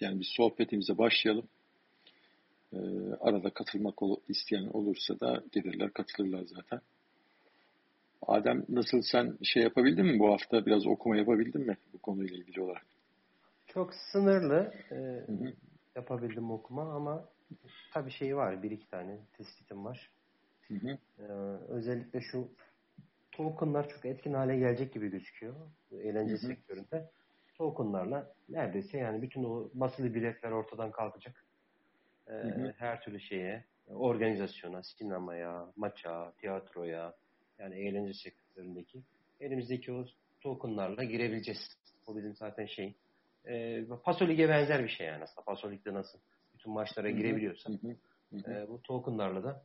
Yani bir sohbetimize başlayalım. Ee, arada katılmak isteyen olursa da gelirler, katılırlar zaten. Adem nasıl sen şey yapabildin mi bu hafta biraz okuma yapabildin mi bu konuyla ilgili olarak? Çok sınırlı e, yapabildim okuma ama tabii şey var bir iki tane tespitim var. Hı hı. Ee, özellikle şu tokenlar çok etkin hale gelecek gibi gözüküyor. Eğlence hı hı. sektöründe. Tokenlarla neredeyse yani bütün o basılı biletler ortadan kalkacak. Ee, hı hı. Her türlü şeye, organizasyona, sinemaya, maça, tiyatroya, yani eğlence sektöründeki elimizdeki o tokenlarla girebileceğiz. O bizim zaten şey. E, Paso Lig'e benzer bir şey yani aslında. Paso Lig'de nasıl bütün maçlara girebiliyorsa e, bu tokenlarla da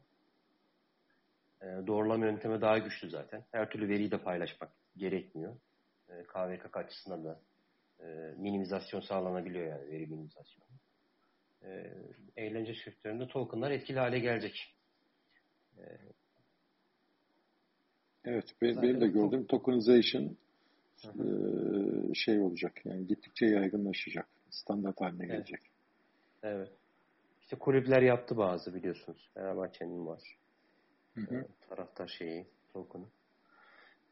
e, doğrulama yöntemi daha güçlü zaten. Her türlü veriyi de paylaşmak gerekmiyor. E, KVKK açısından da e, minimizasyon sağlanabiliyor yani veri minimizasyonu. E, eğlence sektöründe tokenlar etkili hale gelecek. E, evet, benim, benim de gördüğüm tokenization e, şey olacak. Yani gittikçe yaygınlaşacak. Standart haline evet. gelecek. Evet. İşte kulüpler yaptı bazı biliyorsunuz. Fenerbahçe'nin var. Hı hı. taraftar şeyi, token'ı.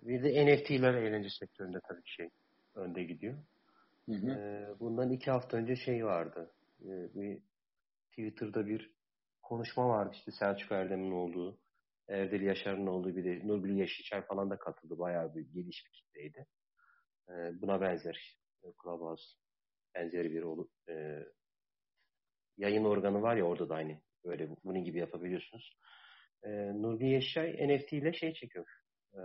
Bir de NFT'ler eğlence sektöründe tabii ki şey önde gidiyor. Hı. Ee, bundan iki hafta önce şey vardı. Ee, bir Twitter'da bir konuşma vardı işte Selçuk Erdem'in olduğu, Erdel Yaşar'ın olduğu bir de Nurgül Yeşilçay falan da katıldı. Bayağı bir geniş bir kitleydi. Ee, buna benzer e, Clubhouse benzeri bir olu, e, yayın organı var ya orada da aynı böyle bunun gibi yapabiliyorsunuz e, Nurgül Yeşay NFT ile şey çekiyor. E,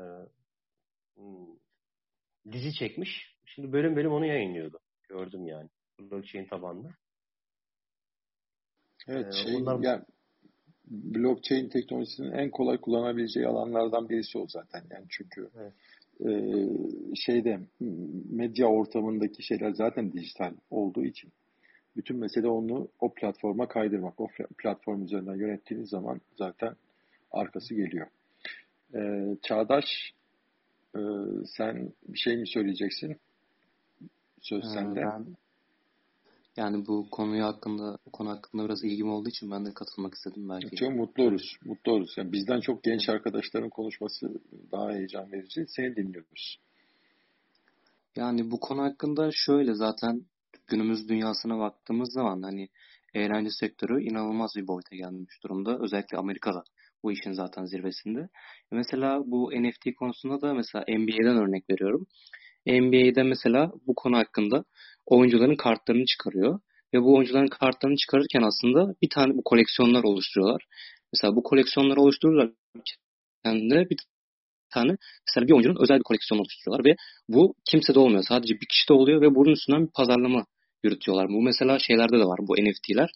dizi çekmiş. Şimdi bölüm bölüm onu yayınlıyordu. Gördüm yani. Blockchain tabanlı. Evet, ee, şey, onlar... yani blockchain teknolojisinin en kolay kullanabileceği alanlardan birisi o zaten. Yani çünkü evet. e, şeyde medya ortamındaki şeyler zaten dijital olduğu için bütün mesele onu o platforma kaydırmak. O platform üzerinden yönettiğiniz zaman zaten arkası geliyor. Ee, Çağdaş e, sen bir şey mi söyleyeceksin? Söz ee, sende. Ben, yani bu konuyu hakkında konu hakkında biraz ilgim olduğu için ben de katılmak istedim belki. Çok mutlu oluruz. Mutlu oluruz. Yani bizden çok genç arkadaşların konuşması daha heyecan verici. Seni dinliyoruz. Yani bu konu hakkında şöyle zaten günümüz dünyasına baktığımız zaman hani eğlence sektörü inanılmaz bir boyuta gelmiş durumda. Özellikle Amerika'da bu işin zaten zirvesinde. Mesela bu NFT konusunda da mesela NBA'den örnek veriyorum. NBA'de mesela bu konu hakkında oyuncuların kartlarını çıkarıyor. Ve bu oyuncuların kartlarını çıkarırken aslında bir tane bu koleksiyonlar oluşturuyorlar. Mesela bu koleksiyonları oluştururken de bir tane mesela bir oyuncunun özel bir koleksiyon oluşturuyorlar ve bu kimse de olmuyor. Sadece bir kişi de oluyor ve bunun üstünden bir pazarlama yürütüyorlar. Bu mesela şeylerde de var bu NFT'ler.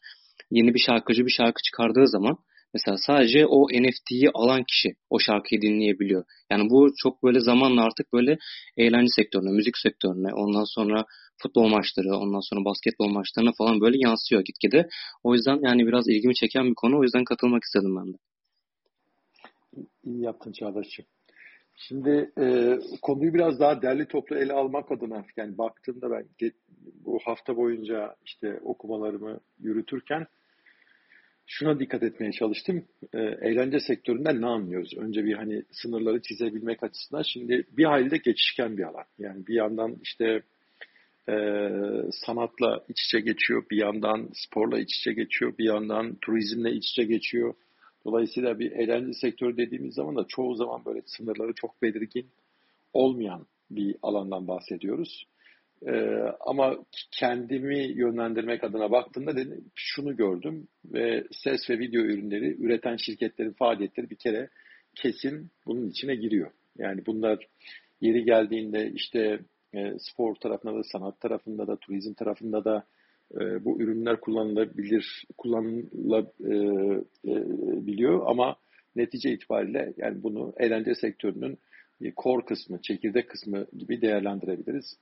Yeni bir şarkıcı bir şarkı çıkardığı zaman Mesela sadece o NFT'yi alan kişi o şarkıyı dinleyebiliyor. Yani bu çok böyle zamanla artık böyle eğlence sektörüne, müzik sektörüne, ondan sonra futbol maçları, ondan sonra basketbol maçlarına falan böyle yansıyor gitgide. O yüzden yani biraz ilgimi çeken bir konu. O yüzden katılmak istedim ben de. İyi yaptın Çağdaş'cığım. Şimdi e, konuyu biraz daha derli toplu ele almak adına yani baktığımda ben bu hafta boyunca işte okumalarımı yürütürken şuna dikkat etmeye çalıştım. E, eğlence sektöründen ne anlıyoruz? Önce bir hani sınırları çizebilmek açısından. Şimdi bir halde geçişken bir alan. Yani bir yandan işte e, sanatla iç içe geçiyor, bir yandan sporla iç içe geçiyor, bir yandan turizmle iç içe geçiyor. Dolayısıyla bir eğlence sektörü dediğimiz zaman da çoğu zaman böyle sınırları çok belirgin olmayan bir alandan bahsediyoruz. Ee, ama kendimi yönlendirmek adına baktığımda dedim, şunu gördüm ve ses ve video ürünleri üreten şirketlerin faaliyetleri bir kere kesin bunun içine giriyor. Yani bunlar yeri geldiğinde işte e, spor tarafında da, sanat tarafında da, turizm tarafında da e, bu ürünler kullanılabilir, kullanılabiliyor e, e, ama netice itibariyle yani bunu eğlence sektörünün core kısmı, çekirdek kısmı gibi değerlendirebiliriz.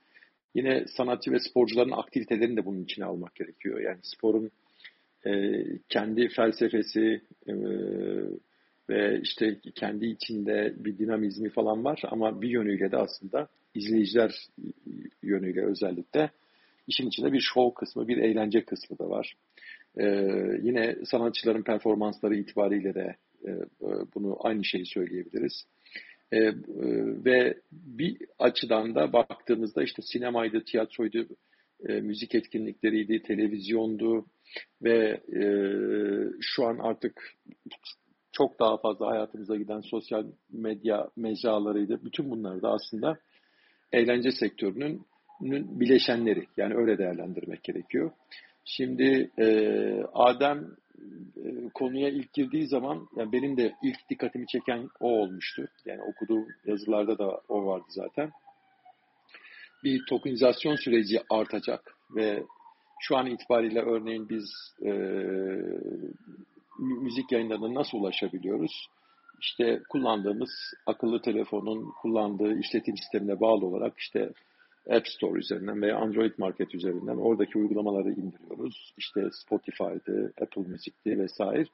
Yine sanatçı ve sporcuların aktivitelerini de bunun içine almak gerekiyor. Yani sporun e, kendi felsefesi e, ve işte kendi içinde bir dinamizmi falan var ama bir yönüyle de aslında izleyiciler yönüyle özellikle işin içinde bir show kısmı, bir eğlence kısmı da var. E, yine sanatçıların performansları itibariyle de e, bunu aynı şeyi söyleyebiliriz. E, e, ve bir açıdan da baktığımızda işte sinemaydı, tiyatroydu, e, müzik etkinlikleriydi, televizyondu ve e, şu an artık çok daha fazla hayatımıza giden sosyal medya mecralarıydı. Bütün bunlar da aslında eğlence sektörünün bileşenleri. Yani öyle değerlendirmek gerekiyor. Şimdi e, Adem e, konuya ilk girdiği zaman yani benim de ilk dikkatimi çeken o olmuştu. Yani okuduğum yazılarda da o vardı zaten. Bir tokenizasyon süreci artacak ve şu an itibariyle örneğin biz e, müzik yayınlarına nasıl ulaşabiliyoruz? İşte kullandığımız akıllı telefonun kullandığı işletim sistemine bağlı olarak işte App Store üzerinden veya Android Market üzerinden oradaki uygulamaları indiriyoruz. İşte Spotify'dı, Apple Music'ti vesaire.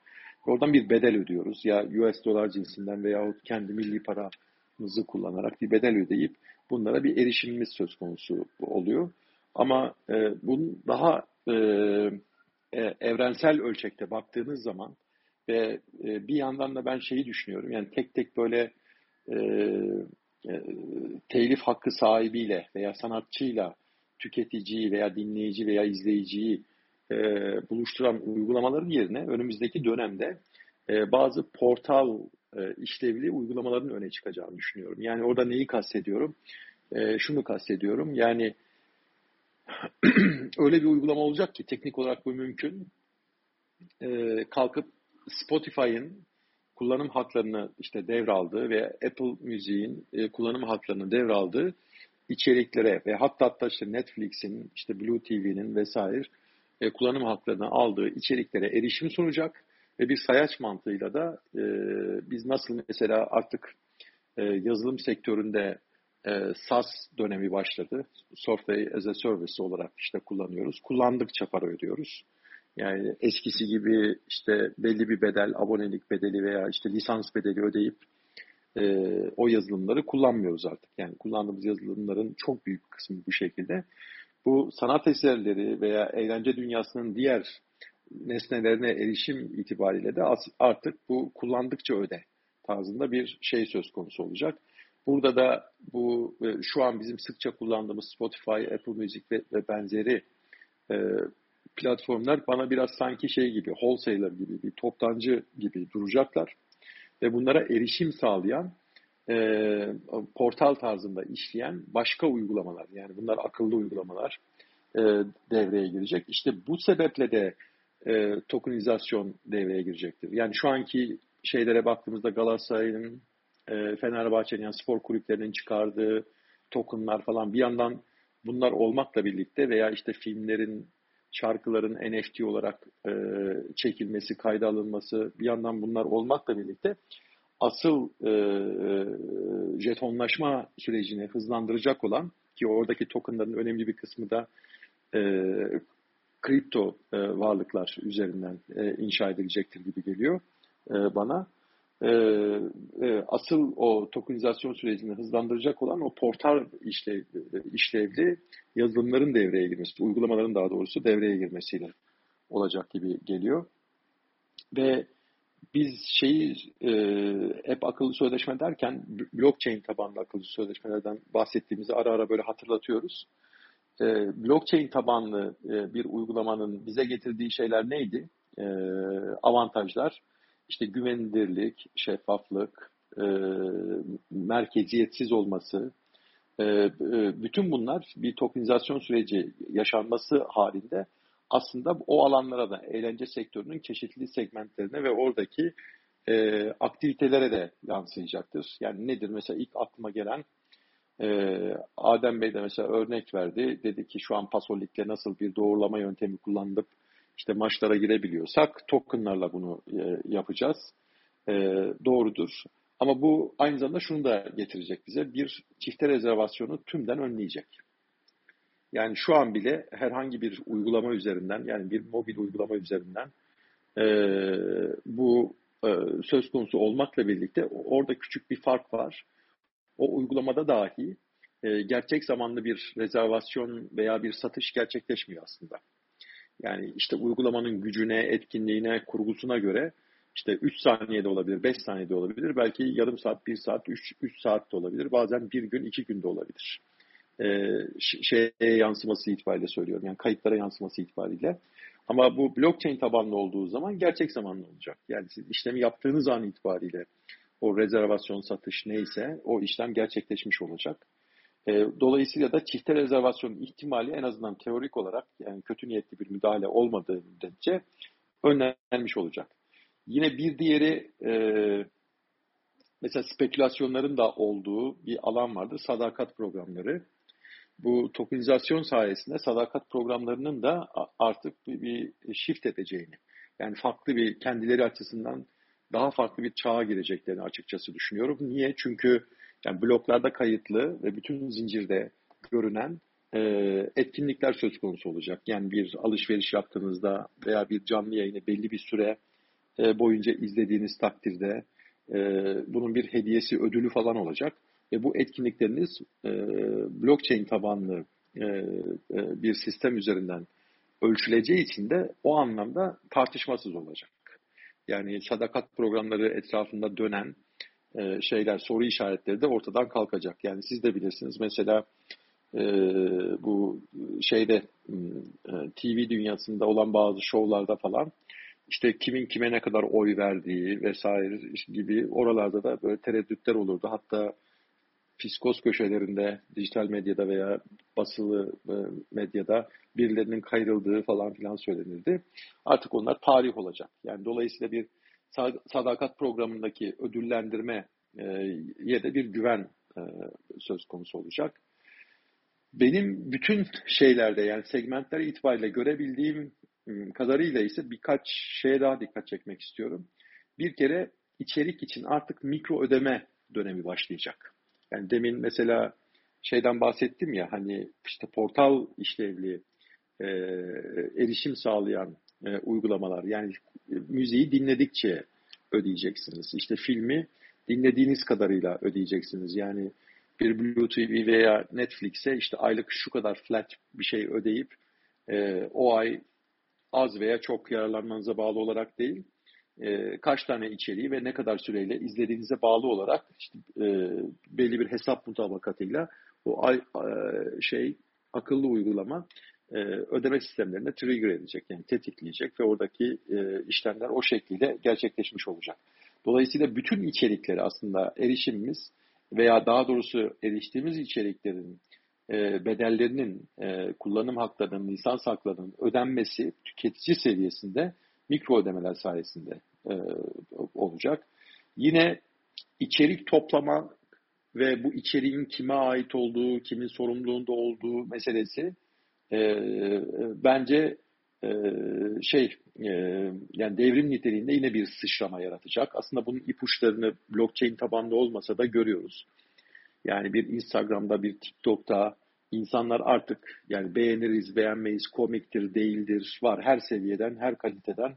Oradan bir bedel ödüyoruz. Ya US dolar cinsinden veya kendi milli paramızı kullanarak bir bedel ödeyip bunlara bir erişimimiz söz konusu oluyor. Ama e, bunun daha e, e, evrensel ölçekte baktığınız zaman ve e, bir yandan da ben şeyi düşünüyorum. Yani tek tek böyle e, telif hakkı sahibiyle veya sanatçıyla tüketiciyi veya dinleyici veya izleyiciyi e, buluşturan uygulamaların yerine önümüzdeki dönemde e, bazı portal e, işlevli uygulamaların öne çıkacağını düşünüyorum. Yani orada neyi kastediyorum? E, şunu kastediyorum. Yani öyle bir uygulama olacak ki teknik olarak bu mümkün. E, kalkıp Spotify'ın kullanım haklarını işte devraldığı ve Apple Müziğin e, kullanım haklarını devraldığı içeriklere ve hatta hatta işte Netflix'in, işte Blue TV'nin vesaire e, kullanım haklarını aldığı içeriklere erişim sunacak ve bir sayaç mantığıyla da e, biz nasıl mesela artık yazılım sektöründe e, SaaS dönemi başladı. Software as a Service olarak işte kullanıyoruz. Kullandıkça para ödüyoruz. Yani eskisi gibi işte belli bir bedel, abonelik bedeli veya işte lisans bedeli ödeyip e, o yazılımları kullanmıyoruz artık. Yani kullandığımız yazılımların çok büyük kısmı bu şekilde. Bu sanat eserleri veya eğlence dünyasının diğer nesnelerine erişim itibariyle de artık bu kullandıkça öde tarzında bir şey söz konusu olacak. Burada da bu e, şu an bizim sıkça kullandığımız Spotify, Apple Music ve, benzeri e, platformlar bana biraz sanki şey gibi, wholesaler gibi, bir toptancı gibi duracaklar. Ve bunlara erişim sağlayan e, portal tarzında işleyen başka uygulamalar, yani bunlar akıllı uygulamalar e, devreye girecek. İşte bu sebeple de e, tokenizasyon devreye girecektir. Yani şu anki şeylere baktığımızda Galatasaray'ın, e, Fenerbahçe'nin, yani spor kulüplerinin çıkardığı tokenlar falan bir yandan bunlar olmakla birlikte veya işte filmlerin şarkıların NFT olarak e, çekilmesi, kayda alınması bir yandan bunlar olmakla birlikte asıl e, e, jetonlaşma sürecini hızlandıracak olan ki oradaki tokenların önemli bir kısmı da e, kripto e, varlıklar üzerinden e, inşa edilecektir gibi geliyor e, bana. E, e, asıl o tokenizasyon sürecini hızlandıracak olan o portal işlev, işlevli yazılımların devreye girmesi, uygulamaların daha doğrusu devreye girmesiyle olacak gibi geliyor. Ve biz şeyi e, hep akıllı sözleşme derken blockchain tabanlı akıllı sözleşmelerden bahsettiğimizi ara ara böyle hatırlatıyoruz. E, blockchain tabanlı e, bir uygulamanın bize getirdiği şeyler neydi? E, avantajlar işte güvenilirlik, şeffaflık, e, merkeziyetsiz olması, e, e, bütün bunlar bir tokenizasyon süreci yaşanması halinde aslında o alanlara da eğlence sektörünün çeşitli segmentlerine ve oradaki e, aktivitelere de yansıyacaktır. Yani nedir? Mesela ilk aklıma gelen e, Adem Bey de mesela örnek verdi. Dedi ki şu an Pasolik'le nasıl bir doğrulama yöntemi kullanılıp işte maçlara girebiliyorsak tokenlarla bunu e, yapacağız. E, doğrudur. Ama bu aynı zamanda şunu da getirecek bize. Bir çifte rezervasyonu tümden önleyecek. Yani şu an bile herhangi bir uygulama üzerinden yani bir mobil uygulama üzerinden e, bu e, söz konusu olmakla birlikte orada küçük bir fark var. O uygulamada dahi e, gerçek zamanlı bir rezervasyon veya bir satış gerçekleşmiyor aslında. Yani işte uygulamanın gücüne, etkinliğine, kurgusuna göre işte 3 saniyede olabilir, 5 saniyede olabilir, belki yarım saat, 1 saat, 3, 3 saat de olabilir, bazen bir gün, 2 günde olabilir. Ee, şeye yansıması itibariyle söylüyorum, yani kayıtlara yansıması itibariyle. Ama bu blockchain tabanlı olduğu zaman gerçek zamanlı olacak. Yani siz işlemi yaptığınız an itibariyle o rezervasyon satış neyse o işlem gerçekleşmiş olacak. E, dolayısıyla da çifte rezervasyon ihtimali en azından teorik olarak yani kötü niyetli bir müdahale olmadığı müddetçe önlenmiş olacak. Yine bir diğeri e, mesela spekülasyonların da olduğu bir alan vardır. Sadakat programları. Bu tokenizasyon sayesinde sadakat programlarının da artık bir, bir shift edeceğini, yani farklı bir kendileri açısından daha farklı bir çağa gireceklerini açıkçası düşünüyorum. Niye? Çünkü yani bloklarda kayıtlı ve bütün zincirde görünen e, etkinlikler söz konusu olacak. Yani bir alışveriş yaptığınızda veya bir canlı yayını belli bir süre e, boyunca izlediğiniz takdirde e, bunun bir hediyesi, ödülü falan olacak. Ve bu etkinlikleriniz e, blockchain tabanlı bir sistem üzerinden ölçüleceği için de o anlamda tartışmasız olacak. Yani sadakat programları etrafında dönen e, şeyler, soru işaretleri de ortadan kalkacak. Yani siz de bilirsiniz mesela e, bu şeyde e, TV dünyasında olan bazı şovlarda falan işte kimin kime ne kadar oy verdiği vesaire gibi oralarda da böyle tereddütler olurdu. Hatta fiskos köşelerinde, dijital medyada veya basılı medyada birilerinin kayrıldığı falan filan söylenirdi. Artık onlar tarih olacak. Yani dolayısıyla bir sadakat programındaki ödüllendirme e, ye de bir güven e, söz konusu olacak. Benim bütün şeylerde yani segmentler itibariyle görebildiğim kadarıyla ise birkaç şeye daha dikkat çekmek istiyorum. Bir kere içerik için artık mikro ödeme dönemi başlayacak. Yani demin mesela şeyden bahsettim ya hani işte portal işlevli e, erişim sağlayan e, uygulamalar yani müziği dinledikçe ödeyeceksiniz. İşte filmi dinlediğiniz kadarıyla ödeyeceksiniz. Yani bir Blue TV veya Netflix'e işte aylık şu kadar flat bir şey ödeyip e, o ay az veya çok yararlanmanıza bağlı olarak değil, e, kaç tane içeriği ve ne kadar süreyle izlediğinize bağlı olarak işte, e, belli bir hesap mutabakatıyla o ay, e, şey akıllı uygulama e, ödeme sistemlerine trigger edecek yani tetikleyecek ve oradaki e, işlemler o şekilde gerçekleşmiş olacak. Dolayısıyla bütün içerikleri aslında erişimimiz veya daha doğrusu eriştiğimiz içeriklerin e, bedellerinin, kullanım haklarının, lisans haklarının ödenmesi tüketici seviyesinde mikro ödemeler sayesinde olacak. Yine içerik toplama ve bu içeriğin kime ait olduğu, kimin sorumluluğunda olduğu meselesi e, bence e, şey e, yani devrim niteliğinde yine bir sıçrama yaratacak. Aslında bunun ipuçlarını blockchain tabanlı olmasa da görüyoruz. Yani bir Instagram'da, bir TikTok'ta insanlar artık yani beğeniriz, beğenmeyiz, komiktir, değildir, var her seviyeden, her kaliteden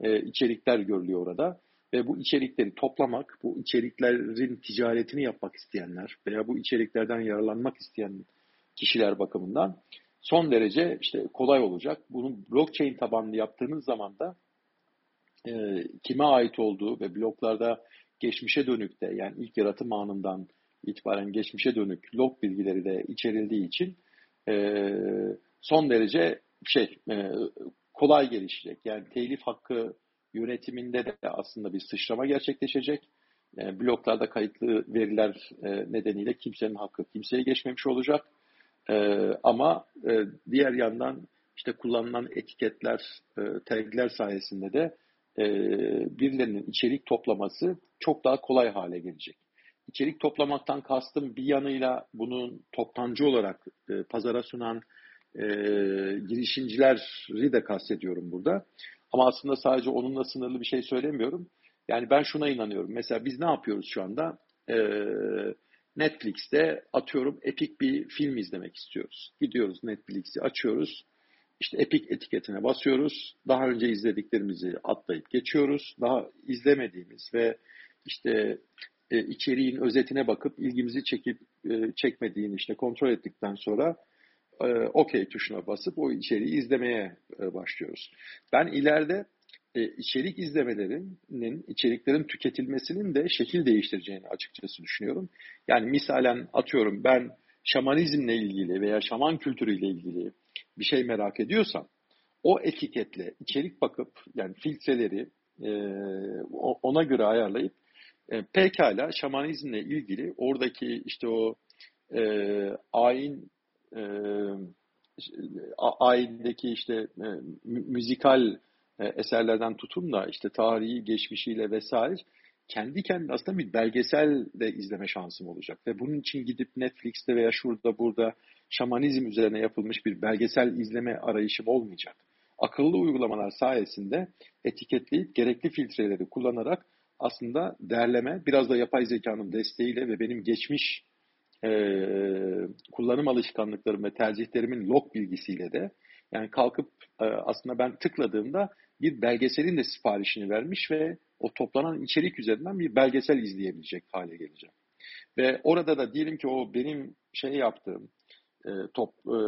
e, içerikler görülüyor orada. Ve bu içerikleri toplamak, bu içeriklerin ticaretini yapmak isteyenler veya bu içeriklerden yararlanmak isteyen kişiler bakımından son derece işte kolay olacak. Bunu blockchain tabanlı yaptığınız zaman da e, kime ait olduğu ve bloklarda geçmişe dönük de yani ilk yaratım anından itibaren geçmişe dönük log bilgileri de içerildiği için e, son derece şey e, kolay gelişecek. Yani telif hakkı yönetiminde de aslında bir sıçrama gerçekleşecek. E, bloklarda kayıtlı veriler e, nedeniyle kimsenin hakkı kimseye geçmemiş olacak. E, ama e, diğer yandan işte kullanılan etiketler, e, tagler sayesinde de e, birilerinin içerik toplaması çok daha kolay hale gelecek. İçerik toplamaktan kastım bir yanıyla bunun toptancı olarak e, pazara sunan e, girişimcileri de kastediyorum burada. Ama aslında sadece onunla sınırlı bir şey söylemiyorum. Yani ben şuna inanıyorum. Mesela biz ne yapıyoruz şu anda? Ee, Netflix'te atıyorum epik bir film izlemek istiyoruz. Gidiyoruz Netflix'i açıyoruz. İşte epik etiketine basıyoruz. Daha önce izlediklerimizi atlayıp geçiyoruz. Daha izlemediğimiz ve işte e, içeriğin özetine bakıp ilgimizi çekip e, çekmediğini işte kontrol ettikten sonra e, OK tuşuna basıp o içeriği izlemeye e, başlıyoruz. Ben ileride e, içerik izlemelerinin, içeriklerin tüketilmesinin de şekil değiştireceğini açıkçası düşünüyorum. Yani misalen atıyorum ben şamanizmle ilgili veya şaman kültürüyle ilgili bir şey merak ediyorsam o etiketle içerik bakıp yani filtreleri e, ona göre ayarlayıp e, pekala şamanizmle ilgili oradaki işte o e, ayin e, ayindeki işte e, müzikal e, eserlerden tutun da işte tarihi geçmişiyle vesaire kendi kendine aslında bir belgesel de izleme şansım olacak. Ve bunun için gidip Netflix'te veya şurada burada şamanizm üzerine yapılmış bir belgesel izleme arayışım olmayacak. Akıllı uygulamalar sayesinde etiketleyip gerekli filtreleri kullanarak aslında derleme biraz da yapay zekanın desteğiyle ve benim geçmiş e, kullanım alışkanlıklarım ve tercihlerimin log bilgisiyle de yani kalkıp e, aslında ben tıkladığımda bir belgeselin de siparişini vermiş ve o toplanan içerik üzerinden bir belgesel izleyebilecek hale geleceğim. Ve orada da diyelim ki o benim şey yaptığım e, top e,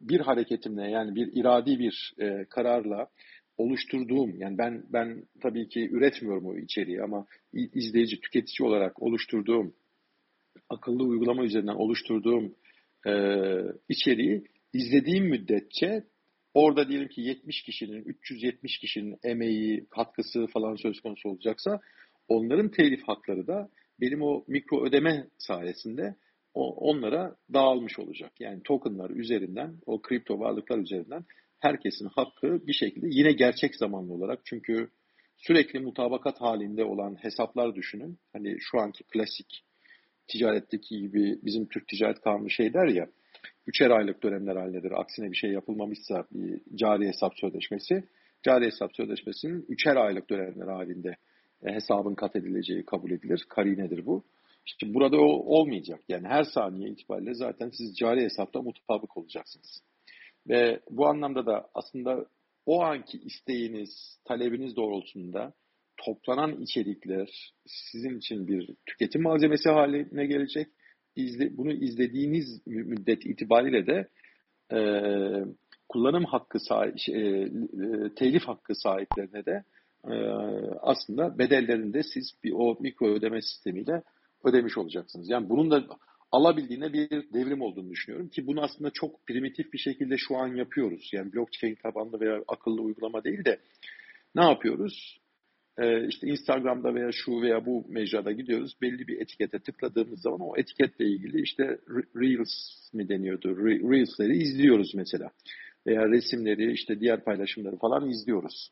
bir hareketimle yani bir iradi bir kararla oluşturduğum yani ben ben tabii ki üretmiyorum o içeriği ama izleyici tüketici olarak oluşturduğum akıllı uygulama üzerinden oluşturduğum e, içeriği izlediğim müddetçe orada diyelim ki 70 kişinin, 370 kişinin emeği, katkısı falan söz konusu olacaksa onların telif hakları da benim o mikro ödeme sayesinde onlara dağılmış olacak. Yani tokenlar üzerinden, o kripto varlıklar üzerinden herkesin hakkı bir şekilde yine gerçek zamanlı olarak çünkü sürekli mutabakat halinde olan hesaplar düşünün. Hani şu anki klasik ticaretteki gibi bizim Türk Ticaret Kanunu şey der ya üçer aylık dönemler halindedir. Aksine bir şey yapılmamışsa bir cari hesap sözleşmesi, cari hesap sözleşmesinin üçer aylık dönemler halinde e, hesabın kat edileceği kabul edilir. Karinedir bu. İşte burada o olmayacak. Yani her saniye itibariyle zaten siz cari hesapta mutabık olacaksınız. Ve bu anlamda da aslında o anki isteğiniz, talebiniz doğrultusunda toplanan içerikler sizin için bir tüketim malzemesi haline gelecek izle, bunu izlediğiniz müddet itibariyle de e, kullanım hakkı sahibi, şey, e, telif hakkı sahiplerine de e, aslında bedellerini de siz bir o mikro ödeme sistemiyle ödemiş olacaksınız. Yani bunun da alabildiğine bir devrim olduğunu düşünüyorum ki bunu aslında çok primitif bir şekilde şu an yapıyoruz. Yani blockchain tabanlı veya akıllı uygulama değil de ne yapıyoruz? E, işte Instagram'da veya şu veya bu mecrada gidiyoruz. Belli bir etikete tıkladığımız zaman o etiketle ilgili işte Reels mi deniyordu? Reels'leri izliyoruz mesela. Veya resimleri işte diğer paylaşımları falan izliyoruz.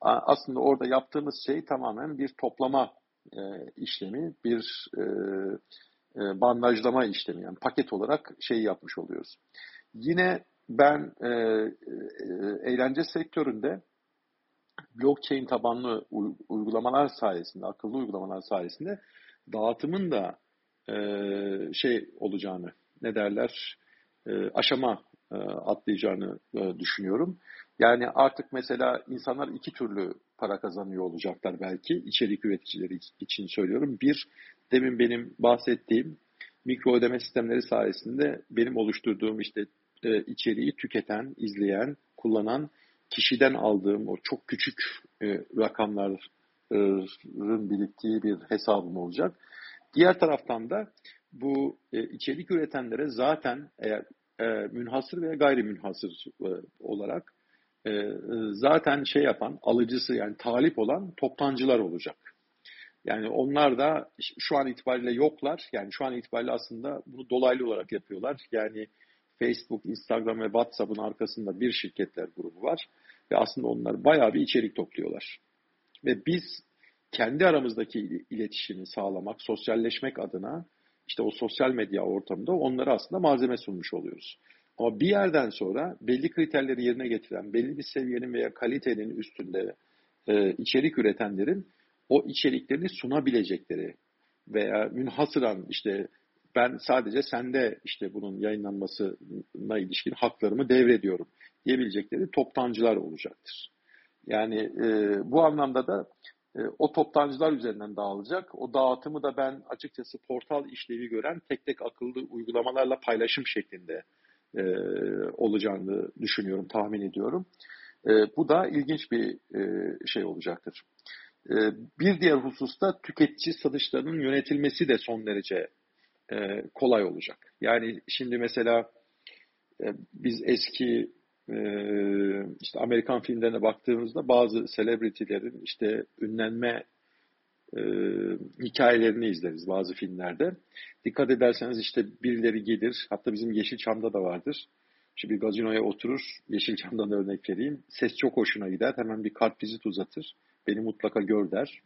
Aslında orada yaptığımız şey tamamen bir toplama e, işlemi, bir e, e, bandajlama işlemi. Yani paket olarak şey yapmış oluyoruz. Yine ben e, e, eğlence sektöründe blockchain tabanlı uygulamalar sayesinde, akıllı uygulamalar sayesinde dağıtımın da e, şey olacağını, ne derler, e, aşama e, atlayacağını e, düşünüyorum. Yani artık mesela insanlar iki türlü para kazanıyor olacaklar belki. içerik üreticileri için söylüyorum. Bir, demin benim bahsettiğim mikro ödeme sistemleri sayesinde benim oluşturduğum işte e, içeriği tüketen, izleyen, kullanan kişiden aldığım o çok küçük e, rakamların biriktiği bir hesabım olacak. Diğer taraftan da bu e, içerik üretenlere zaten eğer e, münhasır veya gayrimünhasır e, olarak zaten şey yapan, alıcısı yani talip olan toptancılar olacak. Yani onlar da şu an itibariyle yoklar. Yani şu an itibariyle aslında bunu dolaylı olarak yapıyorlar. Yani Facebook, Instagram ve WhatsApp'ın arkasında bir şirketler grubu var. Ve aslında onlar bayağı bir içerik topluyorlar. Ve biz kendi aramızdaki iletişimi sağlamak, sosyalleşmek adına işte o sosyal medya ortamında onlara aslında malzeme sunmuş oluyoruz. Ama bir yerden sonra belli kriterleri yerine getiren, belli bir seviyenin veya kalitenin üstünde e, içerik üretenlerin o içeriklerini sunabilecekleri veya münhasıran işte ben sadece sende işte bunun yayınlanmasına ilişkin haklarımı devrediyorum diyebilecekleri toptancılar olacaktır. Yani e, bu anlamda da e, o toptancılar üzerinden dağılacak. O dağıtımı da ben açıkçası portal işlevi gören tek tek akıllı uygulamalarla paylaşım şeklinde e, olacağını düşünüyorum, tahmin ediyorum. E, bu da ilginç bir e, şey olacaktır. E, bir diğer hususta tüketici satışlarının yönetilmesi de son derece e, kolay olacak. Yani şimdi mesela e, biz eski e, işte Amerikan filmlerine baktığımızda bazı selebritilerin işte ünlenme hikayelerini izleriz bazı filmlerde. Dikkat ederseniz işte birileri gelir, hatta bizim Yeşilçam'da da vardır. İşte bir gazinoya oturur, Yeşilçam'dan örnek vereyim. Ses çok hoşuna gider, hemen bir kartvizit uzatır. Beni mutlaka gör der.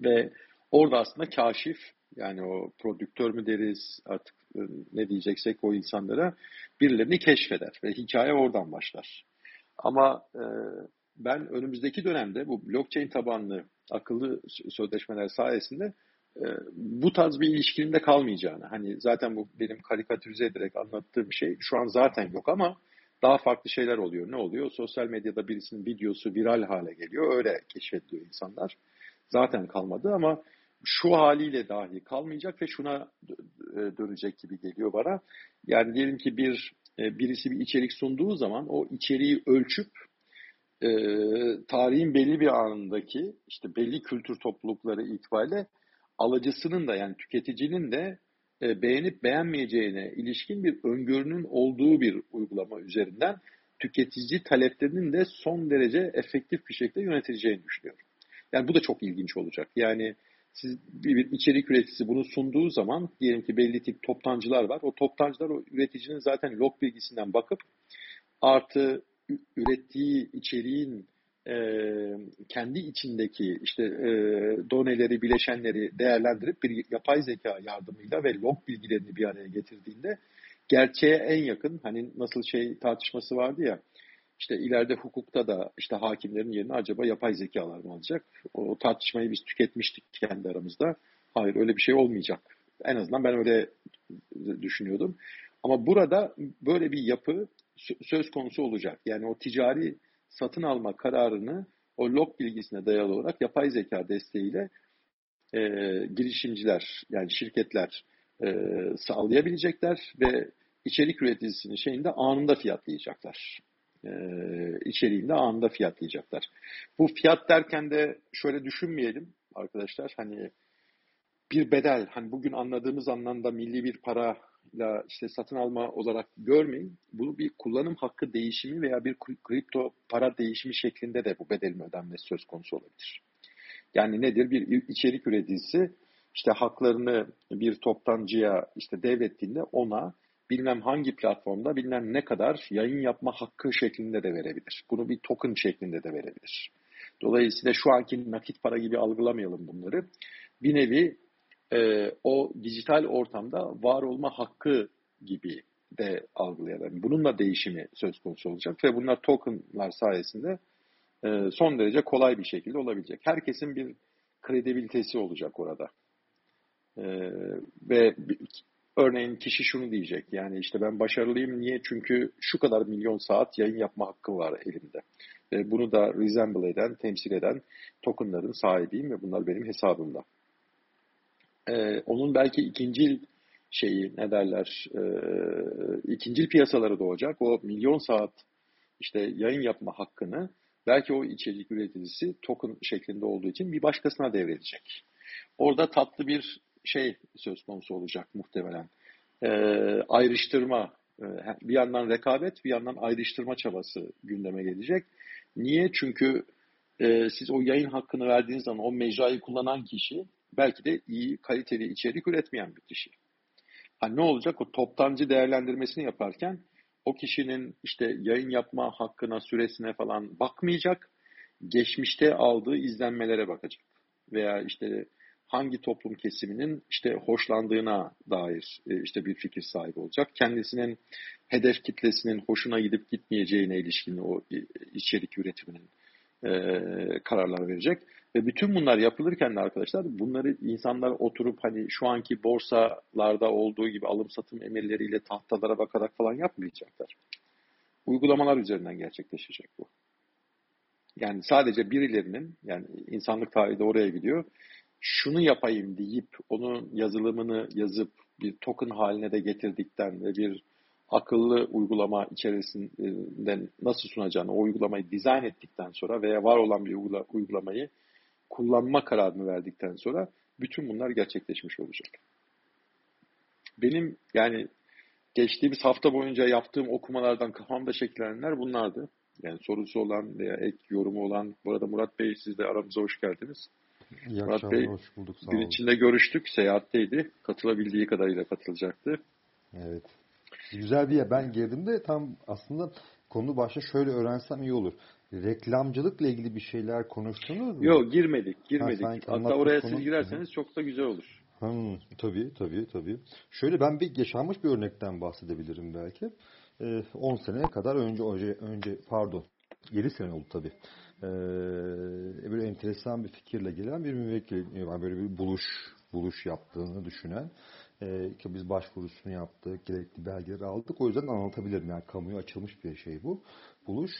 Ve orada aslında kaşif, yani o prodüktör mü deriz artık e, ne diyeceksek o insanlara birilerini keşfeder ve hikaye oradan başlar. Ama e, ben önümüzdeki dönemde bu blockchain tabanlı akıllı sözleşmeler sayesinde e, bu tarz bir ilişkinin de kalmayacağını, hani zaten bu benim karikatürize ederek anlattığım şey şu an zaten yok ama daha farklı şeyler oluyor. Ne oluyor? Sosyal medyada birisinin videosu viral hale geliyor. Öyle keşfediliyor insanlar. Zaten kalmadı ama şu haliyle dahi kalmayacak ve şuna e, dönecek gibi geliyor bana. Yani diyelim ki bir e, birisi bir içerik sunduğu zaman o içeriği ölçüp e, tarihin belli bir anındaki işte belli kültür toplulukları itibariyle alıcısının da yani tüketicinin de beğenip beğenmeyeceğine ilişkin bir öngörünün olduğu bir uygulama üzerinden tüketici taleplerinin de son derece efektif bir şekilde yönetileceğini düşünüyorum. Yani bu da çok ilginç olacak. Yani siz bir, içerik üreticisi bunu sunduğu zaman diyelim ki belli tip toptancılar var. O toptancılar o üreticinin zaten log bilgisinden bakıp artı ürettiği içeriğin e, kendi içindeki işte e, doneleri, bileşenleri değerlendirip bir yapay zeka yardımıyla ve log bilgilerini bir araya getirdiğinde gerçeğe en yakın hani nasıl şey tartışması vardı ya işte ileride hukukta da işte hakimlerin yerine acaba yapay zekalar mı alacak? O tartışmayı biz tüketmiştik kendi aramızda. Hayır öyle bir şey olmayacak. En azından ben öyle düşünüyordum. Ama burada böyle bir yapı söz konusu olacak. Yani o ticari satın alma kararını o log bilgisine dayalı olarak yapay zeka desteğiyle e, girişimciler yani şirketler e, sağlayabilecekler ve içerik üreticisinin şeyinde anında fiyatlayacaklar e, içeriğinde anında fiyatlayacaklar. Bu fiyat derken de şöyle düşünmeyelim arkadaşlar hani bir bedel hani bugün anladığımız anlamda milli bir parayla işte satın alma olarak görmeyin. Bunu bir kullanım hakkı değişimi veya bir kripto para değişimi şeklinde de bu bedelin ödenmesi söz konusu olabilir. Yani nedir? Bir içerik üreticisi işte haklarını bir toptancıya işte devrettiğinde ona bilmem hangi platformda bilmem ne kadar yayın yapma hakkı şeklinde de verebilir. Bunu bir token şeklinde de verebilir. Dolayısıyla şu anki nakit para gibi algılamayalım bunları. Bir nevi e, o dijital ortamda var olma hakkı gibi de algılayalım. Bunun da değişimi söz konusu olacak ve bunlar tokenlar sayesinde e, son derece kolay bir şekilde olabilecek. Herkesin bir kredibilitesi olacak orada. E, ve Örneğin kişi şunu diyecek yani işte ben başarılıyım niye? Çünkü şu kadar milyon saat yayın yapma hakkı var elimde. Ve bunu da resemble eden, temsil eden tokenların sahibiyim ve bunlar benim hesabımda. Ee, onun belki ikincil şeyi ne derler e, ikincil piyasaları doğacak. O milyon saat işte yayın yapma hakkını belki o içerik üreticisi token şeklinde olduğu için bir başkasına devredecek. Orada tatlı bir şey söz konusu olacak muhtemelen. E, ayrıştırma, e, bir yandan rekabet, bir yandan ayrıştırma çabası gündeme gelecek. Niye? Çünkü e, siz o yayın hakkını verdiğiniz zaman o mecrayı kullanan kişi belki de iyi, kaliteli içerik üretmeyen bir kişi. Ha, ne olacak? O toptancı değerlendirmesini yaparken o kişinin işte yayın yapma hakkına, süresine falan bakmayacak. Geçmişte aldığı izlenmelere bakacak. Veya işte hangi toplum kesiminin işte hoşlandığına dair e, işte bir fikir sahibi olacak. Kendisinin hedef kitlesinin hoşuna gidip gitmeyeceğine ilişkin o içerik üretiminin e, kararlar verecek. Ve bütün bunlar yapılırken de arkadaşlar bunları insanlar oturup hani şu anki borsalarda olduğu gibi alım satım emirleriyle tahtalara bakarak falan yapmayacaklar. Uygulamalar üzerinden gerçekleşecek bu. yani sadece birilerinin yani insanlık tarihi de oraya gidiyor. Şunu yapayım deyip onun yazılımını yazıp bir token haline de getirdikten ve bir akıllı uygulama içerisinde nasıl sunacağını, o uygulamayı dizayn ettikten sonra veya var olan bir uygulamayı kullanma kararını verdikten sonra bütün bunlar gerçekleşmiş olacak. Benim yani geçtiğimiz hafta boyunca yaptığım okumalardan kafamda şekillenenler bunlardı. Yani sorusu olan veya ek yorumu olan. Bu arada Murat Bey siz de aramıza hoş geldiniz. İyi Murat Bey hoş bulduk. Sağ gün olun. içinde görüştük. Seyahatteydi. Katılabildiği kadarıyla katılacaktı. Evet. Güzel bir yer. Ben girdiğimde tam aslında konu başta şöyle öğrensem iyi olur. Reklamcılıkla ilgili bir şeyler konuştunuz mu? Yok girmedik. Girmedik. Ha, Hatta oraya konu... siz girerseniz çok da güzel olur. Hmm, tabii tabii tabii. Şöyle ben bir yaşanmış bir örnekten bahsedebilirim belki. 10 ee, seneye kadar önce önce, önce pardon 7 sene oldu tabii. Ee, böyle enteresan bir fikirle gelen bir müvekkil, yani böyle bir buluş buluş yaptığını düşünen e, ki biz başvurusunu yaptık, gerekli belgeleri aldık. O yüzden anlatabilirim. Yani kamuya açılmış bir şey bu. Buluş.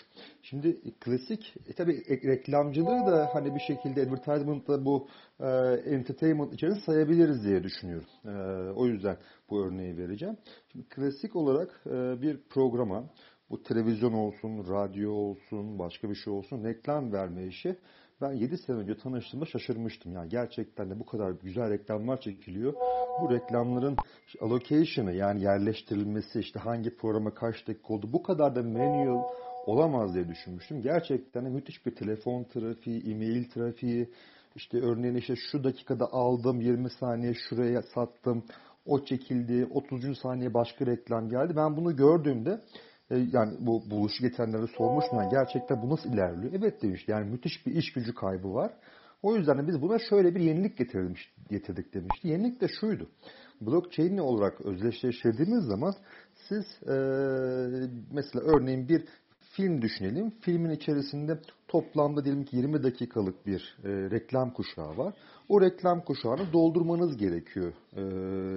Şimdi klasik, e, tabii reklamcılığı da hani bir şekilde advertisement'da bu e, entertainment içerisinde sayabiliriz diye düşünüyorum. E, o yüzden bu örneği vereceğim. Şimdi klasik olarak e, bir programa bu televizyon olsun, radyo olsun, başka bir şey olsun reklam verme işi ben 7 sene önce tanıştığımda şaşırmıştım. Yani gerçekten de bu kadar güzel reklamlar çekiliyor. Bu reklamların allocation'ı yani yerleştirilmesi işte hangi programa kaç dakika oldu bu kadar da manual olamaz diye düşünmüştüm. Gerçekten de müthiş bir telefon trafiği, e-mail trafiği, işte örneğin işte şu dakikada aldım 20 saniye şuraya sattım o çekildi 30. saniye başka reklam geldi. Ben bunu gördüğümde yani bu buluşu getirenlere sormuştum. Yani gerçekten bu nasıl ilerliyor? Evet demiş. Yani müthiş bir iş gücü kaybı var. O yüzden de biz buna şöyle bir yenilik getirmiş, getirdik demişti. Yenilik de şuydu. Blockchain olarak özdeşleştirdiğimiz zaman siz e, mesela örneğin bir film düşünelim. Filmin içerisinde toplamda diyelim ki 20 dakikalık bir e, reklam kuşağı var. O reklam kuşağını doldurmanız gerekiyor e,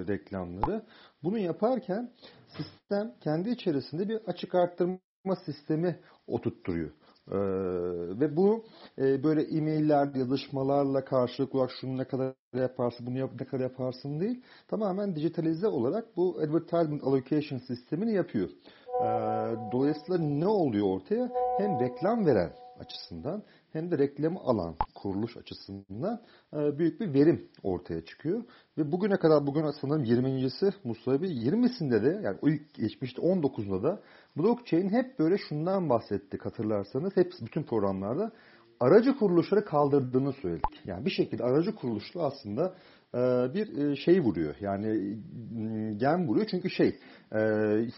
reklamları. Bunu yaparken sistem kendi içerisinde bir açık arttırma sistemi oturtturuyor. Ee, ve bu e, böyle e-mailler, yazışmalarla karşılıklı olarak şunu ne kadar yaparsın, bunu yap, ne kadar yaparsın değil. Tamamen dijitalize olarak bu advertisement allocation sistemini yapıyor. Ee, dolayısıyla ne oluyor ortaya? Hem reklam veren açısından hem de reklamı alan kuruluş açısından e, büyük bir verim ortaya çıkıyor. Ve bugüne kadar bugün sanırım 20.si Mustafa Bey 20'sinde de yani ilk geçmişte 19'unda da blockchain hep böyle şundan bahsettik hatırlarsanız. Hep bütün programlarda aracı kuruluşları kaldırdığını söyledik. Yani bir şekilde aracı kuruluşlu aslında bir e, şey vuruyor. Yani gen vuruyor. Çünkü şey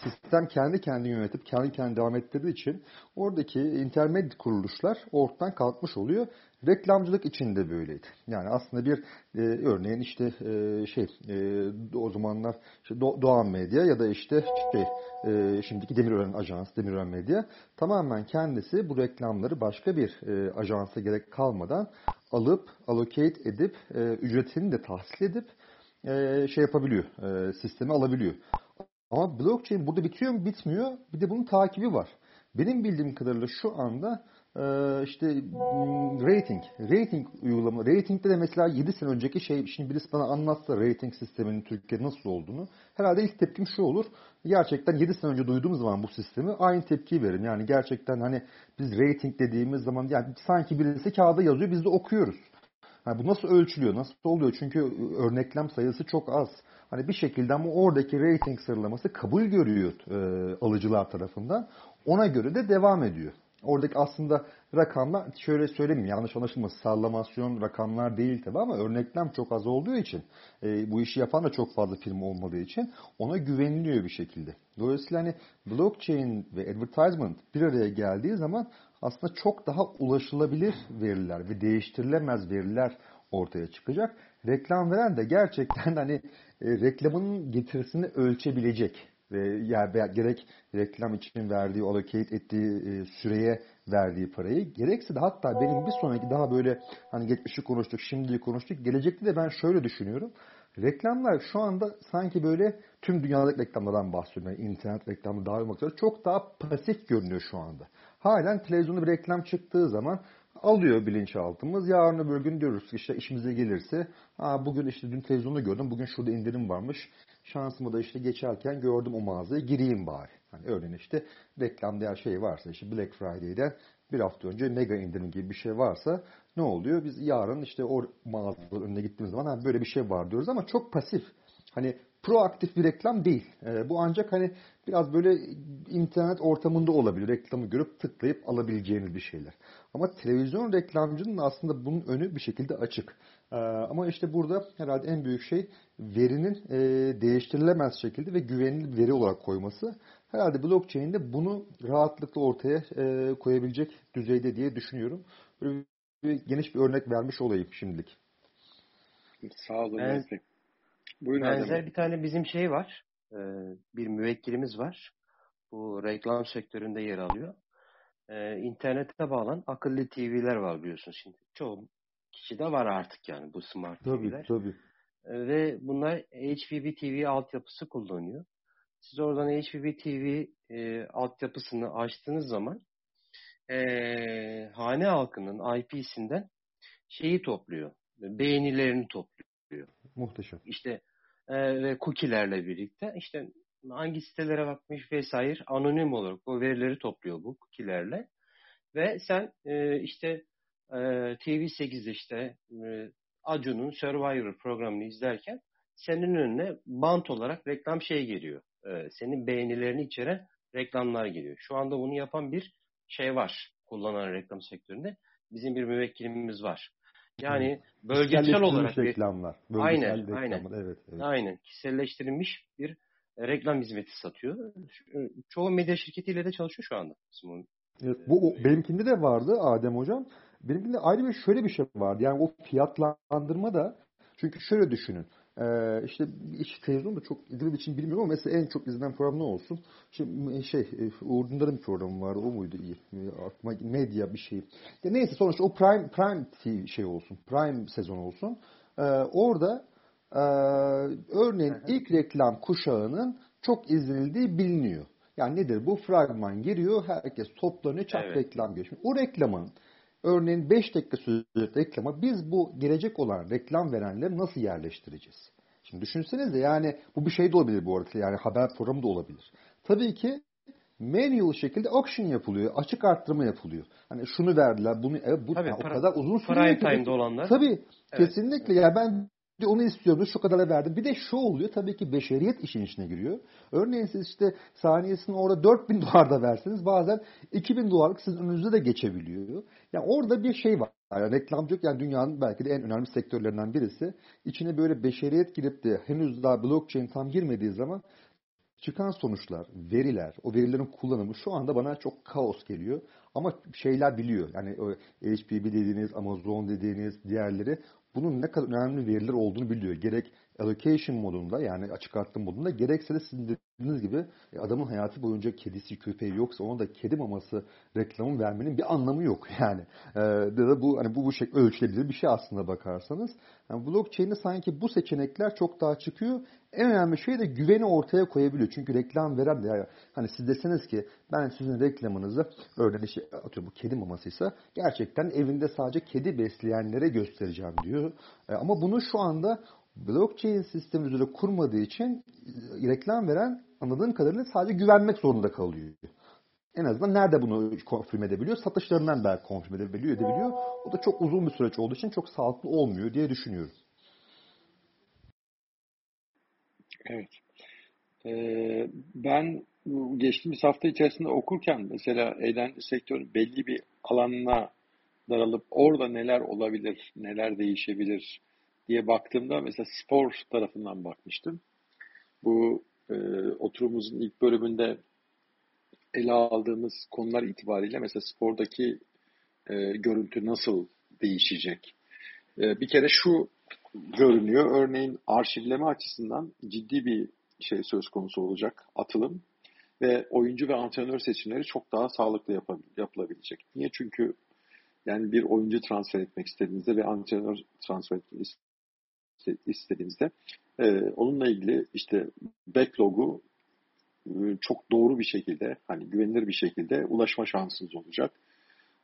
sistem kendi kendini yönetip kendi kendini devam ettirdiği için oradaki intermed kuruluşlar ortadan kalkmış oluyor. Reklamcılık için de böyleydi. Yani aslında bir e, örneğin işte e, şey e, o zamanlar işte Doğan Medya ya da işte şey e, şimdiki Demirören Ajans, Demirören Medya tamamen kendisi bu reklamları başka bir e, ajansa gerek kalmadan alıp allocate edip e, ücretini de tahsil edip e, şey yapabiliyor, e, sistemi alabiliyor. Ama blockchain burada bitiyor mu? Bitmiyor. Bir de bunun takibi var. Benim bildiğim kadarıyla şu anda işte hmm, rating, rating uygulama. Rating'de de mesela 7 sene önceki şey, şimdi birisi bana anlatsa rating sisteminin Türkiye'de nasıl olduğunu. Herhalde ilk tepkim şu olur. Gerçekten 7 sene önce duyduğum zaman bu sistemi aynı tepkiyi verin. Yani gerçekten hani biz rating dediğimiz zaman yani sanki birisi kağıda yazıyor biz de okuyoruz. Yani bu nasıl ölçülüyor, nasıl oluyor? Çünkü örneklem sayısı çok az. Hani bir şekilde ama oradaki rating sıralaması kabul görüyor e, alıcılar tarafından. Ona göre de devam ediyor. Oradaki aslında rakamlar şöyle söyleyeyim yanlış anlaşılmasın sallamasyon rakamlar değil tabi ama örneklem çok az olduğu için e, bu işi yapan da çok fazla firma olmadığı için ona güveniliyor bir şekilde. Dolayısıyla hani blockchain ve advertisement bir araya geldiği zaman aslında çok daha ulaşılabilir veriler ve değiştirilemez veriler ortaya çıkacak. Reklam veren de gerçekten hani e, reklamın getirisini ölçebilecek ve yani gerek reklam için verdiği, allocate ettiği e, süreye verdiği parayı gerekse de hatta benim bir sonraki daha böyle hani geçmişi konuştuk, şimdiyi konuştuk. Gelecekte de ben şöyle düşünüyorum. Reklamlar şu anda sanki böyle tüm dünyadaki reklamlardan bahsediyorum. Yani internet reklamı dahil olmak üzere çok daha pasif görünüyor şu anda. halen televizyonda bir reklam çıktığı zaman alıyor bilinçaltımız. Yarın öbür gün diyoruz işte işimize gelirse ha bugün işte dün televizyonda gördüm bugün şurada indirim varmış. Şansımı da işte geçerken gördüm o mağazaya gireyim bari. Hani örneğin işte reklam diğer şey varsa işte Black Friday'den bir hafta önce mega indirim gibi bir şey varsa ne oluyor? Biz yarın işte o mağazaların önüne gittiğimiz zaman ha, böyle bir şey var diyoruz ama çok pasif. Hani proaktif bir reklam değil. E, bu ancak hani biraz böyle internet ortamında olabilir. Reklamı görüp tıklayıp alabileceğiniz bir şeyler. Ama televizyon reklamcının aslında bunun önü bir şekilde açık. E, ama işte burada herhalde en büyük şey verinin e, değiştirilemez şekilde ve güvenilir bir veri olarak koyması. Herhalde blockchain'de bunu rahatlıkla ortaya e, koyabilecek düzeyde diye düşünüyorum. Böyle bir, geniş bir örnek vermiş olayım şimdilik. Sağ olun. Ben, Buyurun benzer Adem. bir tane bizim şey var. E, bir müvekkilimiz var. Bu reklam sektöründe yer alıyor. E, internete bağlan akıllı TV'ler var biliyorsun şimdi. Çoğu kişi de var artık yani bu smart tabii, TV'ler. Tabii e, Ve bunlar HBB TV altyapısı kullanıyor. Siz oradan HBB TV e, altyapısını açtığınız zaman e, hane halkının IP'sinden şeyi topluyor. Beğenilerini topluyor. Muhteşem. İşte e, ve cookie'lerle birlikte işte hangi sitelere bakmış vesaire anonim olarak o verileri topluyor bu cookie'lerle. Ve sen e, işte e, TV8'de işte e, Acun'un Survivor programını izlerken senin önüne bant olarak reklam şey geliyor. E, senin beğenilerini içeren reklamlar geliyor. Şu anda bunu yapan bir şey var kullanan reklam sektöründe. Bizim bir müvekkilimiz var. Yani bölgesel olarak bir reklamlar. Aynen, reklamlar. aynen. Evet, evet. Aynen. Kişiselleştirilmiş bir reklam hizmeti satıyor. Çoğu medya şirketiyle de çalışıyor şu anda. Evet, bu o, benimkinde de vardı Adem hocam. Benimkinde ayrı bir şöyle bir şey vardı. Yani o fiyatlandırma da çünkü şöyle düşünün. Ee, işte iş televizyon da çok izlediğim için bilmiyorum ama mesela en çok izlenen program ne olsun? Şimdi şey e, Uğur Dündar'ın bir programı vardı. O muydu iyi? E, aklıma medya bir şey. Ya neyse sonuçta o Prime Prime şey olsun. Prime sezon olsun. Ee, orada e, örneğin ilk reklam kuşağının çok izlenildiği biliniyor. Yani nedir bu? Fragman giriyor, herkes toplanıyor, çat evet. reklam geçiyor. O reklamın Örneğin 5 dakika sürecek reklama biz bu gelecek olan reklam verenleri nasıl yerleştireceğiz? Şimdi düşünsenize yani bu bir şey de olabilir bu arada yani haber programı da olabilir. Tabii ki manual şekilde auction yapılıyor. Açık arttırma yapılıyor. Hani şunu verdiler, bunu e, bu Tabii, yani para, o kadar uzun sürüyor. Prime time'da olanlar. Tabii. Evet. Kesinlikle. Ya yani ben onu istiyorum. Şu kadar verdim. Bir de şu oluyor. Tabii ki beşeriyet işin içine giriyor. Örneğin siz işte saniyesini orada 4000 dolar da verseniz bazen 2000 dolarlık sizin önünüze de geçebiliyor. Yani orada bir şey var. Yani reklamcılık yani dünyanın belki de en önemli sektörlerinden birisi. İçine böyle beşeriyet girip de henüz daha blockchain tam girmediği zaman çıkan sonuçlar, veriler, o verilerin kullanımı şu anda bana çok kaos geliyor. Ama şeyler biliyor. Yani HPB dediğiniz, Amazon dediğiniz diğerleri bunun ne kadar önemli veriler olduğunu biliyor. Gerek allocation modunda yani açık arttırma modunda gerekse de sizin dediğiniz gibi e, adamın hayatı boyunca kedisi köpeği yoksa ona da kedi maması reklamı vermenin bir anlamı yok yani. Ee, da bu hani bu bu şekilde ölçülebilir bir şey aslında bakarsanız. Yani blockchain'de sanki bu seçenekler çok daha çıkıyor. En önemli şey de güveni ortaya koyabiliyor. Çünkü reklam veren de hani siz deseniz ki ben sizin reklamınızı örneğin işte atıyorum bu kedi mamasıysa gerçekten evinde sadece kedi besleyenlere göstereceğim diyor. E, ama bunu şu anda blockchain sistemi üzerinde kurmadığı için e, reklam veren anladığım kadarıyla sadece güvenmek zorunda kalıyor. En azından nerede bunu konfirm edebiliyor? Satışlarından belki konfirm edebiliyor, edebiliyor. O da çok uzun bir süreç olduğu için çok sağlıklı olmuyor diye düşünüyorum. Evet. Ee, ben geçtiğimiz hafta içerisinde okurken mesela eğlence sektörü belli bir alanına daralıp orada neler olabilir, neler değişebilir diye baktığımda mesela spor tarafından bakmıştım. Bu e, oturumumuzun ilk bölümünde ele aldığımız konular itibariyle mesela spordaki e, görüntü nasıl değişecek? E, bir kere şu görünüyor. Örneğin arşivleme açısından ciddi bir şey söz konusu olacak atılım ve oyuncu ve antrenör seçimleri çok daha sağlıklı yapılabilecek. Niye? Çünkü yani bir oyuncu transfer etmek istediğinizde ve antrenör transfer etmek istediğinizde e, onunla ilgili işte backlog'u çok doğru bir şekilde, hani güvenilir bir şekilde ulaşma şansınız olacak.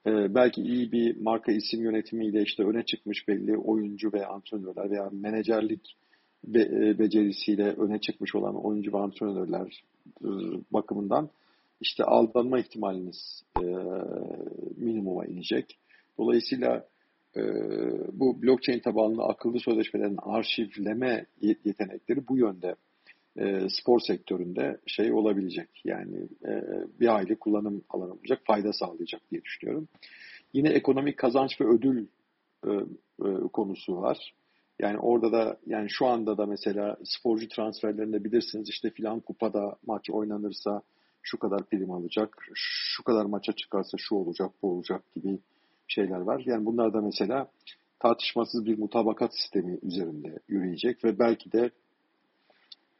Ee, belki iyi bir marka isim yönetimiyle işte öne çıkmış belli oyuncu ve antrenörler veya menajerlik be, e, becerisiyle öne çıkmış olan oyuncu ve antrenörler e, bakımından işte aldanma ihtimaliniz e, minimuma inecek. Dolayısıyla e, bu blockchain tabanlı akıllı sözleşmelerin arşivleme yetenekleri bu yönde e, spor sektöründe şey olabilecek. Yani e, bir aile kullanım alanı olacak, fayda sağlayacak diye düşünüyorum. Yine ekonomik kazanç ve ödül e, e, konusu var. Yani orada da yani şu anda da mesela sporcu transferlerinde bilirsiniz işte filan kupada maç oynanırsa şu kadar prim alacak, şu kadar maça çıkarsa şu olacak, bu olacak gibi şeyler var. Yani bunlar da mesela tartışmasız bir mutabakat sistemi üzerinde yürüyecek ve belki de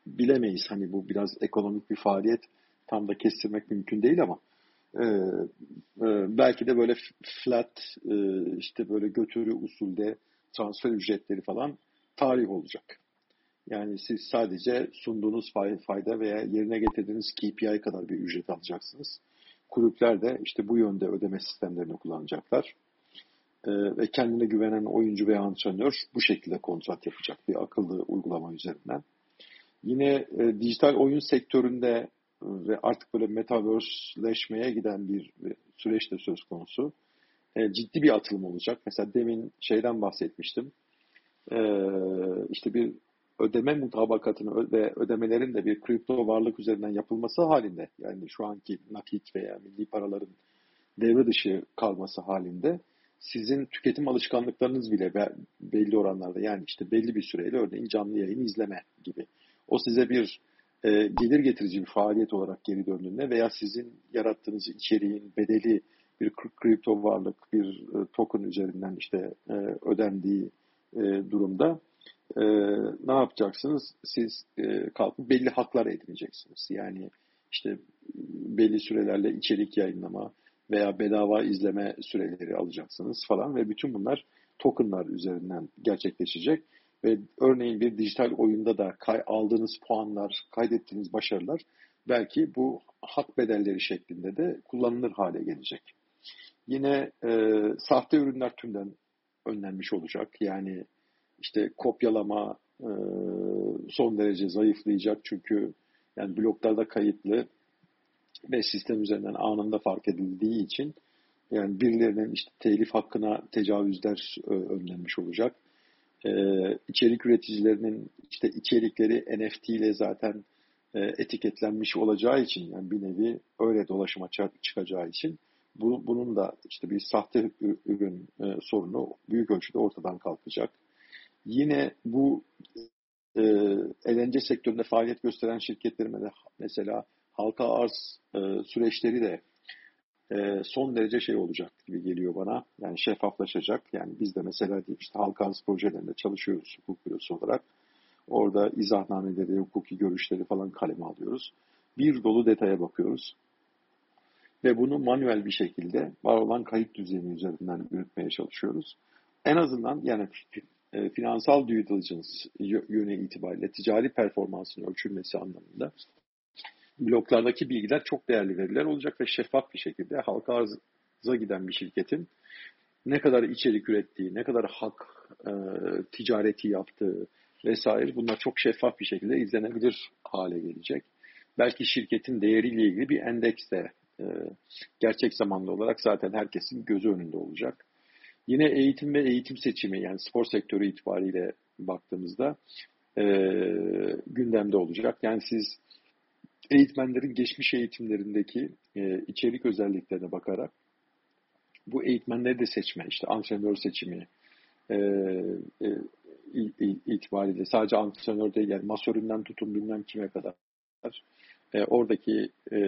bilemeyiz. Hani bu biraz ekonomik bir faaliyet tam da kestirmek mümkün değil ama e, e, belki de böyle flat e, işte böyle götürü usulde transfer ücretleri falan tarih olacak. Yani siz sadece sunduğunuz fayda veya yerine getirdiğiniz KPI kadar bir ücret alacaksınız. Kulüpler de işte bu yönde ödeme sistemlerini kullanacaklar. Ee, ve kendine güvenen oyuncu veya antrenör bu şekilde kontrat yapacak bir akıllı uygulama üzerinden. Yine e, dijital oyun sektöründe e, ve artık böyle metaverse'leşmeye giden bir, bir süreç de söz konusu. E, ciddi bir atılım olacak. Mesela demin şeyden bahsetmiştim. E, işte bir ödeme mutabakatını ve ödemelerin de bir kripto varlık üzerinden yapılması halinde yani şu anki nakit veya milli paraların devre dışı kalması halinde sizin tüketim alışkanlıklarınız bile belli oranlarda yani işte belli bir süreyle örneğin canlı yayın izleme gibi o size bir e, gelir getirici bir faaliyet olarak geri döndüğünde veya sizin yarattığınız içeriğin bedeli bir kripto varlık, bir e, token üzerinden işte e, ödendiği e, durumda e, ne yapacaksınız? Siz e, kalkıp belli haklar edineceksiniz. Yani işte belli sürelerle içerik yayınlama veya bedava izleme süreleri alacaksınız falan ve bütün bunlar tokenlar üzerinden gerçekleşecek. Ve örneğin bir dijital oyunda da kay, aldığınız puanlar, kaydettiğiniz başarılar belki bu hak bedelleri şeklinde de kullanılır hale gelecek. Yine e, sahte ürünler tümden önlenmiş olacak. Yani işte kopyalama e, son derece zayıflayacak çünkü yani bloklarda kayıtlı ve sistem üzerinden anında fark edildiği için yani birilerinin işte telif hakkına tecavüzler e, önlenmiş olacak. Ee, içerik üreticilerinin işte içerikleri NFT ile zaten e, etiketlenmiş olacağı için yani bir nevi öyle dolaşıma çıkacağı için bu, bunun da işte bir sahte ürün e, sorunu büyük ölçüde ortadan kalkacak. Yine bu e, eğlence sektöründe faaliyet gösteren şirketlerin mesela halka arz e, süreçleri de e, son derece şey olacak gibi geliyor bana. Yani şeffaflaşacak. Yani biz de mesela işte halka arz projelerinde çalışıyoruz hukuk bürosu olarak. Orada izahnameleri, hukuki görüşleri falan kaleme alıyoruz. Bir dolu detaya bakıyoruz. Ve bunu manuel bir şekilde var olan kayıt düzeni üzerinden yürütmeye çalışıyoruz. En azından yani e, finansal due diligence yönü itibariyle ticari performansın ölçülmesi anlamında bloklardaki bilgiler çok değerli veriler olacak ve şeffaf bir şekilde halka arza giden bir şirketin ne kadar içerik ürettiği, ne kadar hak e, ticareti yaptığı vesaire bunlar çok şeffaf bir şekilde izlenebilir hale gelecek. Belki şirketin değeriyle ilgili bir endeks de e, gerçek zamanlı olarak zaten herkesin gözü önünde olacak. Yine eğitim ve eğitim seçimi yani spor sektörü itibariyle baktığımızda e, gündemde olacak. Yani siz eğitmenlerin geçmiş eğitimlerindeki e, içerik özelliklerine bakarak bu eğitmenleri de seçme, işte antrenör seçimi e, e, itibariyle sadece antrenör değil yani masöründen tutun bilmem kime kadar e, oradaki e,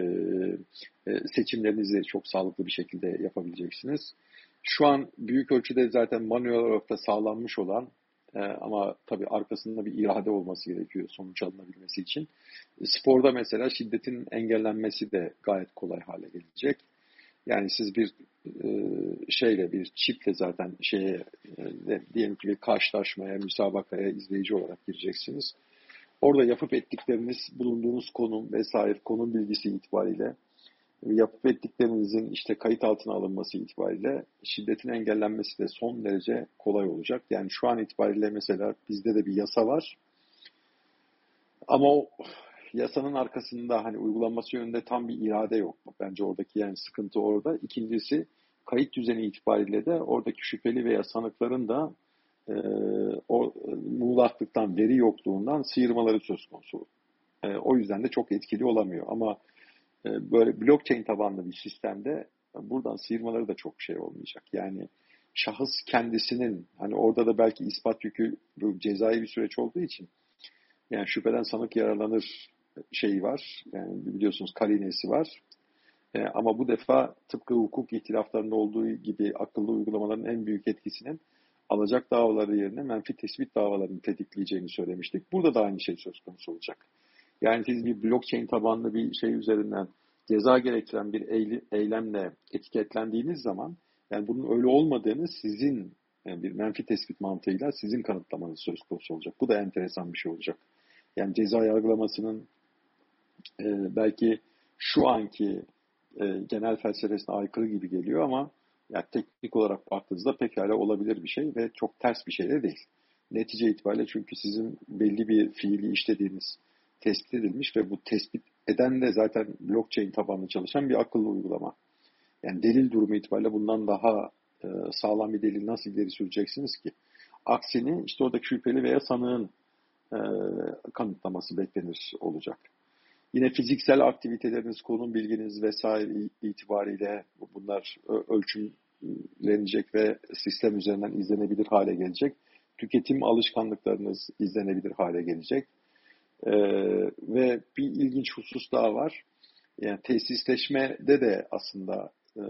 e, seçimlerinizi çok sağlıklı bir şekilde yapabileceksiniz. Şu an büyük ölçüde zaten manuel olarak da sağlanmış olan e, ama tabii arkasında bir irade olması gerekiyor sonuç alınabilmesi için. Sporda mesela şiddetin engellenmesi de gayet kolay hale gelecek. Yani siz bir e, şeyle bir çiple zaten şeye e, diyelim ki bir karşılaşmaya, müsabakaya izleyici olarak gireceksiniz. orada yapıp ettikleriniz, bulunduğunuz konum vesaire konum bilgisi itibariyle yapıp ettiklerinizin işte kayıt altına alınması itibariyle şiddetin engellenmesi de son derece kolay olacak. Yani şu an itibariyle mesela bizde de bir yasa var. Ama o yasanın arkasında hani uygulanması yönünde tam bir irade yok. Bence oradaki yani sıkıntı orada. İkincisi kayıt düzeni itibariyle de oradaki şüpheli veya sanıkların da e, o muğlaklıktan, veri yokluğundan sıyırmaları söz konusu. E, o yüzden de çok etkili olamıyor. Ama böyle blockchain tabanlı bir sistemde buradan sıyırmaları da çok şey olmayacak. Yani şahıs kendisinin hani orada da belki ispat yükü bu cezai bir süreç olduğu için yani şüpheden sanık yararlanır şeyi var. Yani biliyorsunuz karinesi var. E, ama bu defa tıpkı hukuk ihtilaflarında olduğu gibi akıllı uygulamaların en büyük etkisinin alacak davaları yerine menfi tespit davalarını tetikleyeceğini söylemiştik. Burada da aynı şey söz konusu olacak. Yani siz bir blockchain tabanlı bir şey üzerinden ceza gerektiren bir eylemle etiketlendiğiniz zaman yani bunun öyle olmadığını sizin yani bir menfi tespit mantığıyla sizin kanıtlamanız söz konusu olacak. Bu da enteresan bir şey olacak. Yani ceza yargılamasının e, belki şu anki e, genel felsefesine aykırı gibi geliyor ama yani teknik olarak baktığınızda pekala olabilir bir şey ve çok ters bir şey de değil. Netice itibariyle çünkü sizin belli bir fiili işlediğiniz tespit edilmiş ve bu tespit eden de zaten blockchain tabanlı çalışan bir akıllı uygulama. Yani delil durumu itibariyle bundan daha e, sağlam bir delil nasıl ileri süreceksiniz ki? Aksini işte oradaki şüpheli veya sanığın e, kanıtlaması beklenir olacak. Yine fiziksel aktiviteleriniz, konum bilginiz vesaire itibariyle bunlar ölçümlenecek ve sistem üzerinden izlenebilir hale gelecek. Tüketim alışkanlıklarınız izlenebilir hale gelecek. Ee, ve bir ilginç husus daha var. Yani tesisleşmede de aslında e,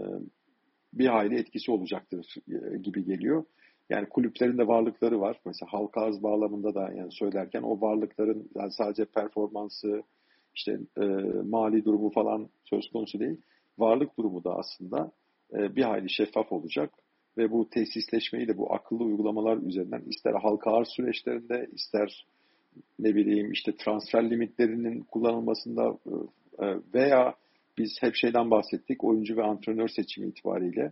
bir hayli etkisi olacaktır e, gibi geliyor. Yani kulüplerin de varlıkları var. Mesela halka arz bağlamında da yani söylerken o varlıkların yani sadece performansı, işte e, mali durumu falan söz konusu değil. Varlık durumu da aslında e, bir hayli şeffaf olacak ve bu tesisleşmeyi de bu akıllı uygulamalar üzerinden ister halka arz süreçlerinde ister ne bileyim işte transfer limitlerinin kullanılmasında e, e, veya biz hep şeyden bahsettik oyuncu ve antrenör seçimi itibariyle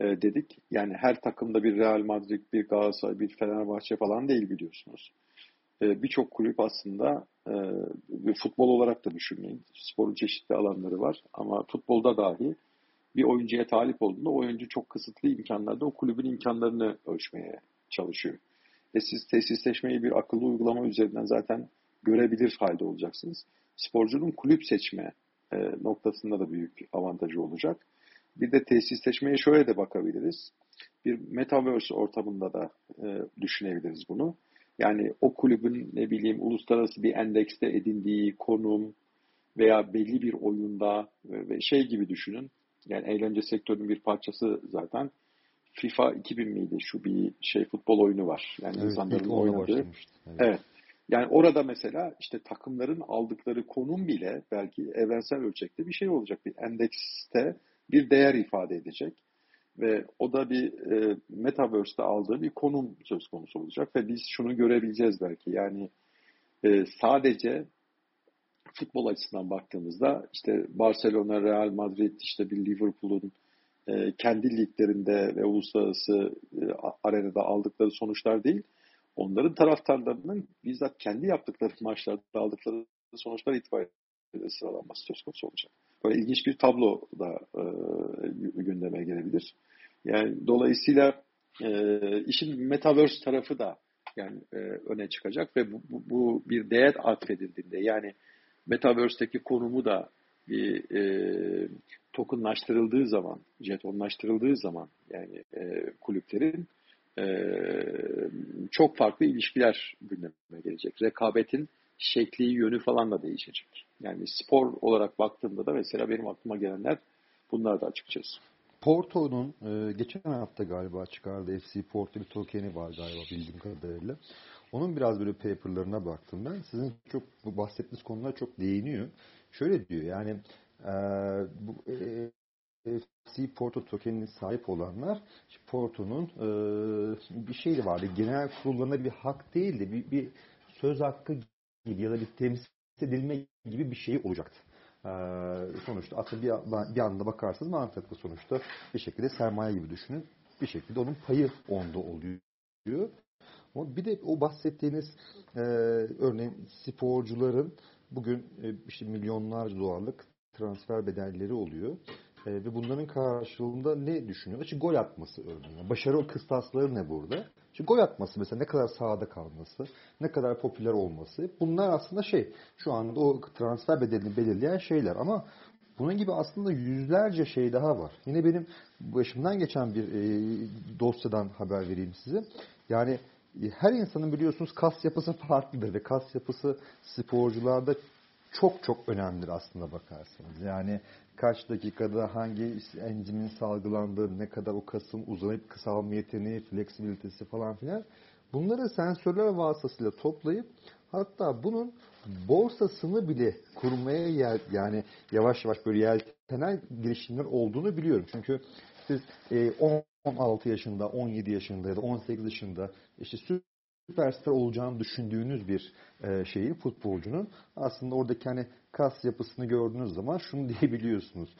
e, dedik. Yani her takımda bir Real Madrid, bir Galatasaray, bir Fenerbahçe falan değil biliyorsunuz. Birçok kulüp aslında futbol olarak da düşünmeyin. Sporun çeşitli alanları var ama futbolda dahi bir oyuncuya talip olduğunda oyuncu çok kısıtlı imkanlarda o kulübün imkanlarını ölçmeye çalışıyor. Ve siz tesisleşmeyi bir akıllı uygulama üzerinden zaten görebilir halde olacaksınız. Sporcunun kulüp seçme e, noktasında da büyük avantajı olacak. Bir de tesisleşmeye şöyle de bakabiliriz. Bir metaverse ortamında da e, düşünebiliriz bunu. Yani o kulübün ne bileyim uluslararası bir endekste edindiği konum veya belli bir oyunda ve şey gibi düşünün. Yani eğlence sektörünün bir parçası zaten. FIFA 2000 miydi? Şu bir şey futbol oyunu var. Yani evet, insanların oynadığı. Evet. evet. Yani orada mesela işte takımların aldıkları konum bile belki evrensel ölçekte bir şey olacak. Bir endekste bir değer ifade edecek. Ve o da bir e, Metaverse'de aldığı bir konum söz konusu olacak. Ve biz şunu görebileceğiz belki. Yani e, sadece futbol açısından baktığımızda işte Barcelona, Real Madrid, işte bir Liverpool'un e, kendi liglerinde ve uluslararası e, arenada aldıkları sonuçlar değil, onların taraftarlarının bizzat kendi yaptıkları maçlarda aldıkları sonuçlar itibariyle sıralanması söz konusu olacak. Böyle ilginç bir tablo da e, gündeme gelebilir. Yani dolayısıyla e, işin metaverse tarafı da yani e, öne çıkacak ve bu, bu, bu bir değer atfedildiğinde yani metaverse'teki konumu da bir e, tokenlaştırıldığı zaman, jetonlaştırıldığı zaman yani e, kulüplerin e, çok farklı ilişkiler gündeme gelecek. Rekabetin şekli, yönü falan da değişecek. Yani spor olarak baktığımda da mesela benim aklıma gelenler bunlar da açıkçası. Porto'nun e, geçen hafta galiba çıkardı FC Porto bir tokeni var galiba bildiğim kadarıyla. Onun biraz böyle paperlarına baktım ben. Sizin çok bu bahsettiğiniz konular çok değiniyor. Şöyle diyor yani e, bu e, Porto tokenine sahip olanlar Porto'nun e, bir şeyi vardı. Genel kurullarına bir hak değildi. Bir, bir söz hakkı gibi ya da bir temsil edilme gibi bir şey olacaktı. Ee, sonuçta aslında bir, bir anda bakarsanız mantıklı sonuçta bir şekilde sermaye gibi düşünün. Bir şekilde onun payı onda oluyor. Ama bir de o bahsettiğiniz e, örneğin sporcuların bugün e, işte milyonlarca dolarlık transfer bedelleri oluyor. E, ve bunların karşılığında ne düşünüyor? İşte gol atması örneğin. Başarı kıstasları ne burada? İşte gol atması mesela ne kadar sahada kalması, ne kadar popüler olması. Bunlar aslında şey şu anda o transfer bedelini belirleyen şeyler ama bunun gibi aslında yüzlerce şey daha var. Yine benim başımdan geçen bir e, dosyadan haber vereyim size. Yani her insanın biliyorsunuz kas yapısı farklıdır ve kas yapısı sporcularda çok çok önemlidir aslında bakarsanız. Yani kaç dakikada hangi enzimin salgılandığı, ne kadar o kasın uzayıp kısalma yeteneği, fleksibilitesi falan filan. Bunları sensörler vasıtasıyla toplayıp hatta bunun borsasını bile kurmaya yer, yani yavaş yavaş böyle yeltenen girişimler olduğunu biliyorum. Çünkü siz 16 e, yaşında, 17 yaşında ya da 18 yaşında işte süperstar olacağını düşündüğünüz bir e, şeyi futbolcunun aslında oradaki hani kas yapısını gördüğünüz zaman şunu diyebiliyorsunuz.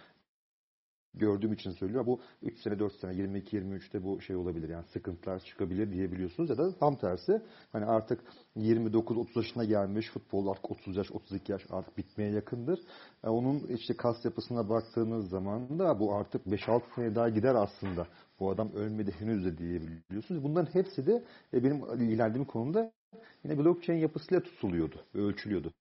Gördüğüm için söylüyorum. Bu 3 sene 4 sene 22 23'te bu şey olabilir. Yani sıkıntılar çıkabilir diyebiliyorsunuz ya da tam tersi hani artık 29 30 yaşına gelmiş futbol artık 30 yaş 32 yaş artık bitmeye yakındır. E, onun işte kas yapısına baktığınız zaman da bu artık 5-6 sene daha gider aslında. Bu adam ölmedi henüz de diyebiliyorsunuz. Bunların hepsi de e, benim ilerlediğim konuda yine blockchain yapısıyla tutuluyordu, ölçülüyordu.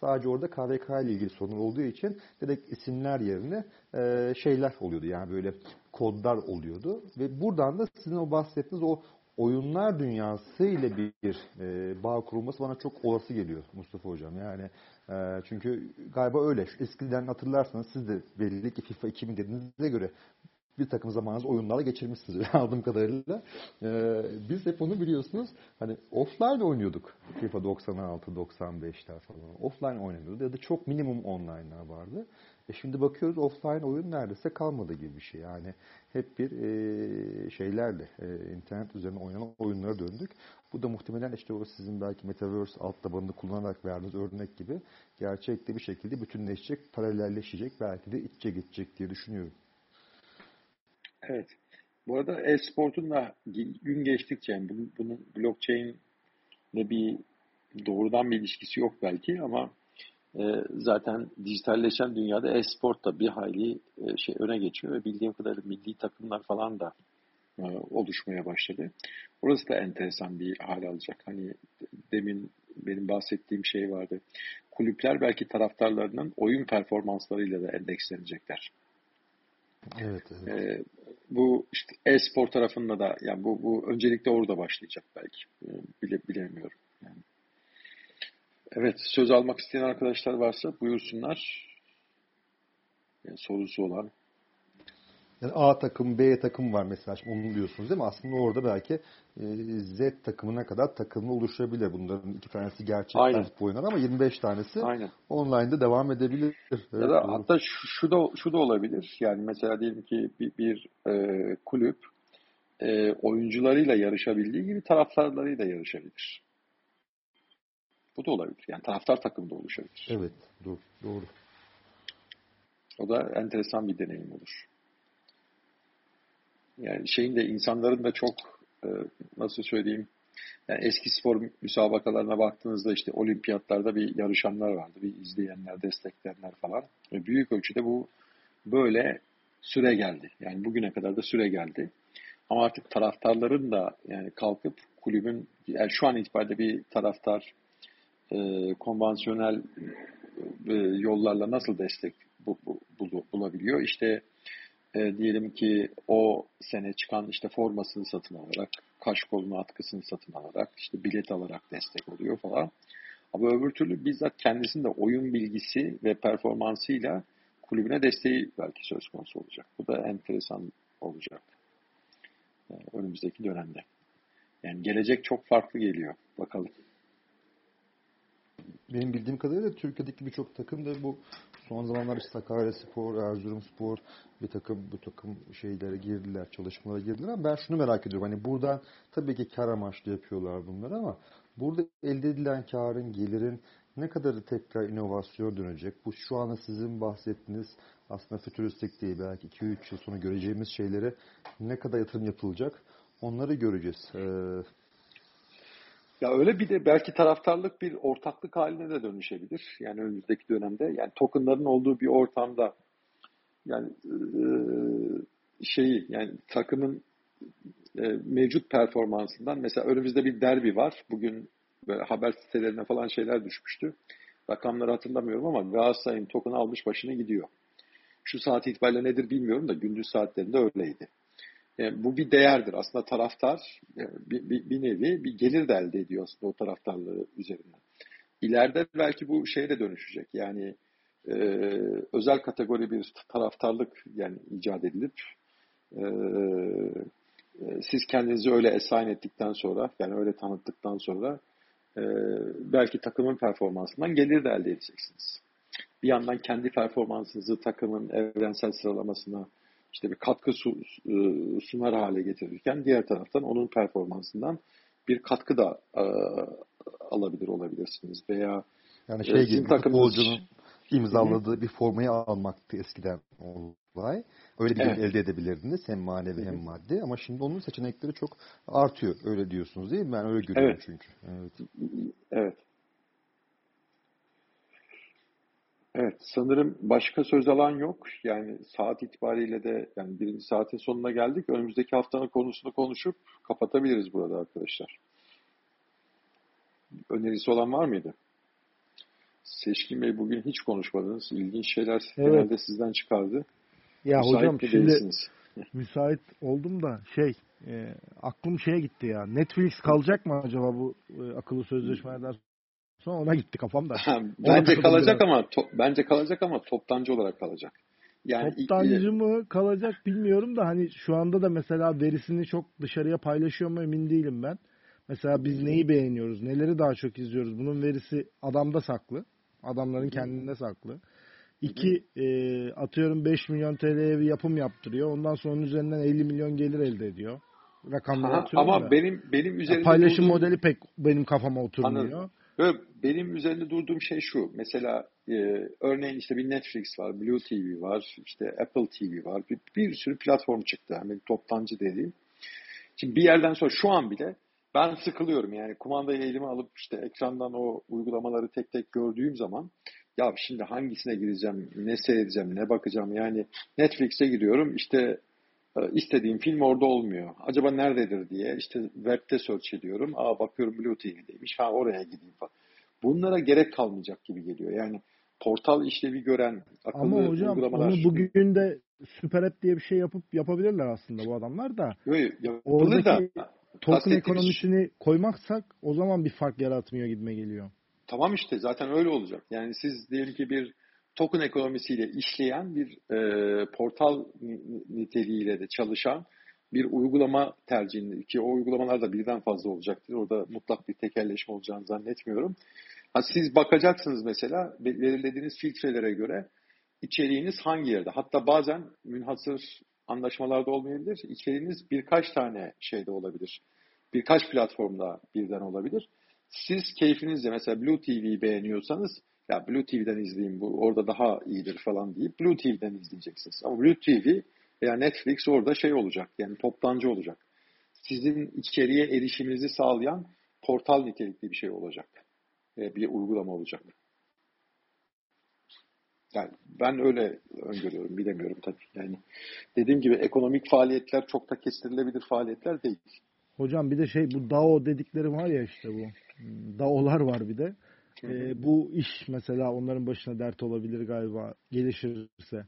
Sadece orada KVK ile ilgili sorun olduğu için direkt isimler yerine e, şeyler oluyordu. Yani böyle kodlar oluyordu. Ve buradan da sizin o bahsettiğiniz o oyunlar dünyası ile bir e, bağ kurulması bana çok olası geliyor Mustafa Hocam. Yani e, çünkü galiba öyle. Şu eskiden hatırlarsanız siz de belli ki FIFA 2000 dediğinize göre bir takım zamanınızı oyunlarla geçirmişsiniz aldığım kadarıyla. Ee, biz hep onu biliyorsunuz hani offline oynuyorduk. FIFA 96, 95'ler falan. Offline oynanıyordu ya da çok minimum online'lar vardı. E şimdi bakıyoruz offline oyun neredeyse kalmadı gibi bir şey. Yani hep bir e, şeylerle e, internet üzerine oynanan oyunlara döndük. Bu da muhtemelen işte o sizin belki Metaverse alt tabanını kullanarak verdiğiniz örnek gibi gerçekte bir şekilde bütünleşecek, paralelleşecek, belki de içe geçecek diye düşünüyorum. Evet. Bu arada e-sportun da gün geçtikçe yani bunun, bunun blockchain ne bir doğrudan bir ilişkisi yok belki ama e, zaten dijitalleşen dünyada e-sport da bir hayli e, şey öne geçiyor ve bildiğim kadarıyla milli takımlar falan da e, oluşmaya başladı. Orası da enteresan bir hal alacak. Hani demin benim bahsettiğim şey vardı. Kulüpler belki taraftarlarının oyun performanslarıyla da endekslenecekler. Evet, evet. E, bu işte e-spor tarafında da yani bu, bu öncelikle orada başlayacak belki. E, bile bilemiyorum. Yani. Evet söz almak isteyen arkadaşlar varsa buyursunlar. Yani sorusu olan. Yani A takım, B takım var mesela. Şimdi onu diyorsunuz değil mi? Aslında orada belki e, Z takımına kadar takımlı oluşabilir. Bunların iki tanesi gerçek Aynen. futbol oynar ama 25 tanesi Aynen. online'da devam edebilir. Evet, ya da doğru. hatta şu, şu da şu da olabilir. Yani mesela diyelim ki bir, bir e, kulüp e, oyuncularıyla yarışabildiği gibi taraftarlarıyla yarışabilir. Bu da olabilir. Yani taraftar takımda oluşabilir. Evet, doğru. doğru. O da enteresan bir deneyim olur. Yani şeyin de insanların da çok e, nasıl söyleyeyim yani eski spor müsabakalarına baktığınızda işte olimpiyatlarda bir yarışanlar vardı. Bir izleyenler, destekleyenler falan. Ve büyük ölçüde bu böyle süre geldi. Yani bugüne kadar da süre geldi. Ama artık taraftarların da yani kalkıp kulübün yani şu an itibariyle bir taraftar e, konvansiyonel e, yollarla nasıl destek bu, bu, bu, bulabiliyor? İşte e, diyelim ki o sene çıkan işte formasını satın alarak, kaş kolunu atkısını satın alarak, işte bilet alarak destek oluyor falan. Ama öbür türlü bizzat kendisinde oyun bilgisi ve performansıyla kulübüne desteği belki söz konusu olacak. Bu da enteresan olacak e, önümüzdeki dönemde. Yani gelecek çok farklı geliyor. Bakalım. Benim bildiğim kadarıyla Türkiye'deki birçok takım da bu son zamanlar işte Sakarya Spor, Erzurum Spor bir takım bu takım şeylere girdiler, çalışmalara girdiler ama ben şunu merak ediyorum. Hani buradan tabii ki kar amaçlı yapıyorlar bunları ama Burada elde edilen karın, gelirin ne kadarı tekrar inovasyon dönecek? Bu şu anda sizin bahsettiğiniz aslında fütüristik değil belki 2-3 yıl sonra göreceğimiz şeylere ne kadar yatırım yapılacak onları göreceğiz. Ee... Ya öyle bir de belki taraftarlık bir ortaklık haline de dönüşebilir. Yani önümüzdeki dönemde yani tokenların olduğu bir ortamda yani e, şeyi yani takımın e, mevcut performansından mesela önümüzde bir derbi var. Bugün böyle haber sitelerine falan şeyler düşmüştü. Rakamları hatırlamıyorum ama Galatasaray'ın token almış başına gidiyor. Şu saat itibariyle nedir bilmiyorum da gündüz saatlerinde öyleydi. E, bu bir değerdir. Aslında taraftar e, bir, bir, bir nevi bir gelir de elde ediyor aslında o taraftarlığı üzerinden. İleride belki bu şeye de dönüşecek. Yani e, özel kategori bir taraftarlık yani icat edilip e, e siz kendinizi öyle esayin ettikten sonra yani öyle tanıttıktan sonra e, belki takımın performansından gelir de elde edeceksiniz. Bir yandan kendi performansınızı takımın evrensel sıralamasına işte bir katkı e, sunar hale getirirken diğer taraftan onun performansından bir katkı da e, alabilir olabilirsiniz veya yani şey gibi futbolcunun imzaladığı Hı-hı. bir formayı almaktı eskiden olay. Öyle bir evet. elde edebilirdiniz hem manevi Hı-hı. hem maddi ama şimdi onun seçenekleri çok artıyor. Öyle diyorsunuz değil mi? Ben öyle görüyorum evet. çünkü. Evet. Evet. Evet, sanırım başka söz alan yok. Yani saat itibariyle de yani birinci saatin sonuna geldik. Önümüzdeki haftanın konusunu konuşup kapatabiliriz burada arkadaşlar. Önerisi olan var mıydı? Seçkin Bey bugün hiç konuşmadınız. İlginç şeyler evet. genelde sizden çıkardı. Ya müsait hocam şimdi değilsiniz? müsait oldum da şey e, aklım şeye gitti ya. Netflix kalacak mı acaba bu e, akıllı sözleşmelerden sonra ona gitti kafam da. bence kalacak ama to, bence kalacak ama toptancı olarak kalacak. Yani Toptancı mı kalacak bilmiyorum da hani şu anda da mesela verisini çok dışarıya paylaşıyor mu emin değilim ben. Mesela biz neyi beğeniyoruz, neleri daha çok izliyoruz. Bunun verisi adamda saklı. Adamların kendinde saklı. İki, e, atıyorum 5 milyon TL'ye bir yapım yaptırıyor. Ondan sonra onun üzerinden 50 milyon gelir elde ediyor. Rakamları Aha, Ama da. benim benim üzerinde paylaşım durduğum... modeli pek benim kafama oturmuyor. Anladım. Böyle benim üzerinde durduğum şey şu. Mesela e, örneğin işte bir Netflix var, Blue TV var, işte Apple TV var. Bir, bir sürü platform çıktı. Yani toptancı dediğim. Şimdi bir yerden sonra şu an bile ben sıkılıyorum yani kumandayı elime alıp işte ekrandan o uygulamaları tek tek gördüğüm zaman ya şimdi hangisine gireceğim, ne seyredeceğim, ne bakacağım yani Netflix'e giriyorum işte istediğim film orada olmuyor. Acaba nerededir diye işte webde search ediyorum. Aa bakıyorum Blue TV'deymiş. Ha oraya gideyim falan. Bunlara gerek kalmayacak gibi geliyor. Yani portal işlevi gören akıllı Ama hocam uygulamalar... onu bugün de süper app diye bir şey yapıp yapabilirler aslında bu adamlar da. Yok yapılır da token ekonomisini koymaksak o zaman bir fark yaratmıyor gibime geliyor. Tamam işte zaten öyle olacak. Yani siz diyelim ki bir token ekonomisiyle işleyen bir e, portal niteliğiyle de çalışan bir uygulama tercihini ki o uygulamalar da birden fazla olacaktır. Orada mutlak bir tekelleşme olacağını zannetmiyorum. Ha, siz bakacaksınız mesela belirlediğiniz filtrelere göre içeriğiniz hangi yerde? Hatta bazen münhasır anlaşmalarda olmayabilir. İçeriğiniz birkaç tane şeyde olabilir. Birkaç platformda birden olabilir. Siz keyfinizle mesela Blue TV'yi beğeniyorsanız ya Blue TV'den izleyin bu orada daha iyidir falan deyip Blue TV'den izleyeceksiniz. Ama Blue TV veya Netflix orada şey olacak yani toptancı olacak. Sizin içeriye erişiminizi sağlayan portal nitelikli bir şey olacak. Bir uygulama olacak. Yani ben öyle öngörüyorum, bilemiyorum tabii. Yani dediğim gibi ekonomik faaliyetler çok da kestirilebilir faaliyetler değil. Hocam bir de şey bu DAO dedikleri var ya işte bu. DAO'lar var bir de. E, bu iş mesela onların başına dert olabilir galiba gelişirse.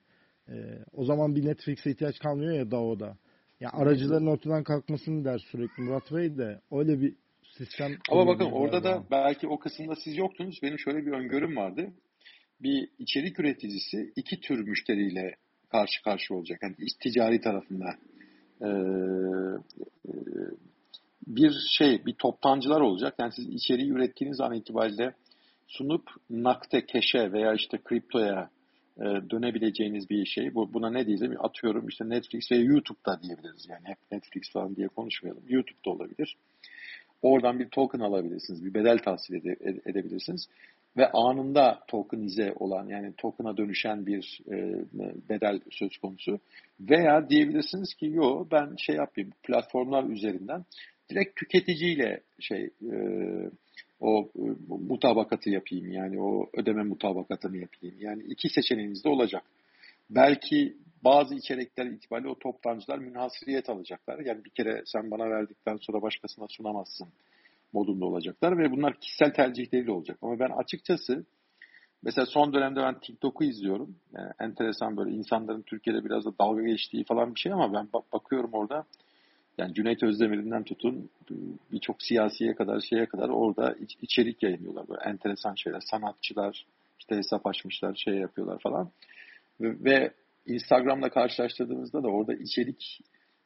E, o zaman bir Netflix'e ihtiyaç kalmıyor ya DAO'da. Ya aracıların ortadan kalkmasını der sürekli Murat Bey de öyle bir sistem. Ama bakın orada galiba. da belki o kısımda siz yoktunuz. Benim şöyle bir öngörüm vardı. Bir içerik üreticisi iki tür müşteriyle karşı karşı olacak. Yani ticari tarafında. Ee, e, bir şey, bir toptancılar olacak. Yani siz içeriği ürettiğiniz an itibariyle sunup nakte, keşe veya işte kriptoya e, dönebileceğiniz bir şey. Bu, buna ne diyelim? Atıyorum işte Netflix ve YouTube'da diyebiliriz. Yani hep Netflix falan diye konuşmayalım. YouTube'da olabilir. oradan bir token alabilirsiniz. Bir bedel tahsil ede, edebilirsiniz. Ve anında tokenize olan yani token'a dönüşen bir e, bedel söz konusu. Veya diyebilirsiniz ki yo ben şey yapayım platformlar üzerinden direkt tüketiciyle şey e, o e, mutabakatı yapayım yani o ödeme mutabakatını yapayım. Yani iki seçeneğiniz de olacak. Belki bazı içerikler itibariyle o toptancılar münhasıriyet alacaklar. Yani bir kere sen bana verdikten sonra başkasına sunamazsın modunda olacaklar ve bunlar kişisel tercihleriyle olacak. Ama ben açıkçası mesela son dönemde ben TikTok'u izliyorum. Yani enteresan böyle insanların Türkiye'de biraz da dalga geçtiği falan bir şey ama ben bakıyorum orada yani Cüneyt Özdemir'inden tutun birçok siyasiye kadar şeye kadar orada iç, içerik yayınlıyorlar. Böyle enteresan şeyler. Sanatçılar işte hesap açmışlar, şey yapıyorlar falan. Ve, ve Instagram'la karşılaştırdığınızda da orada içerik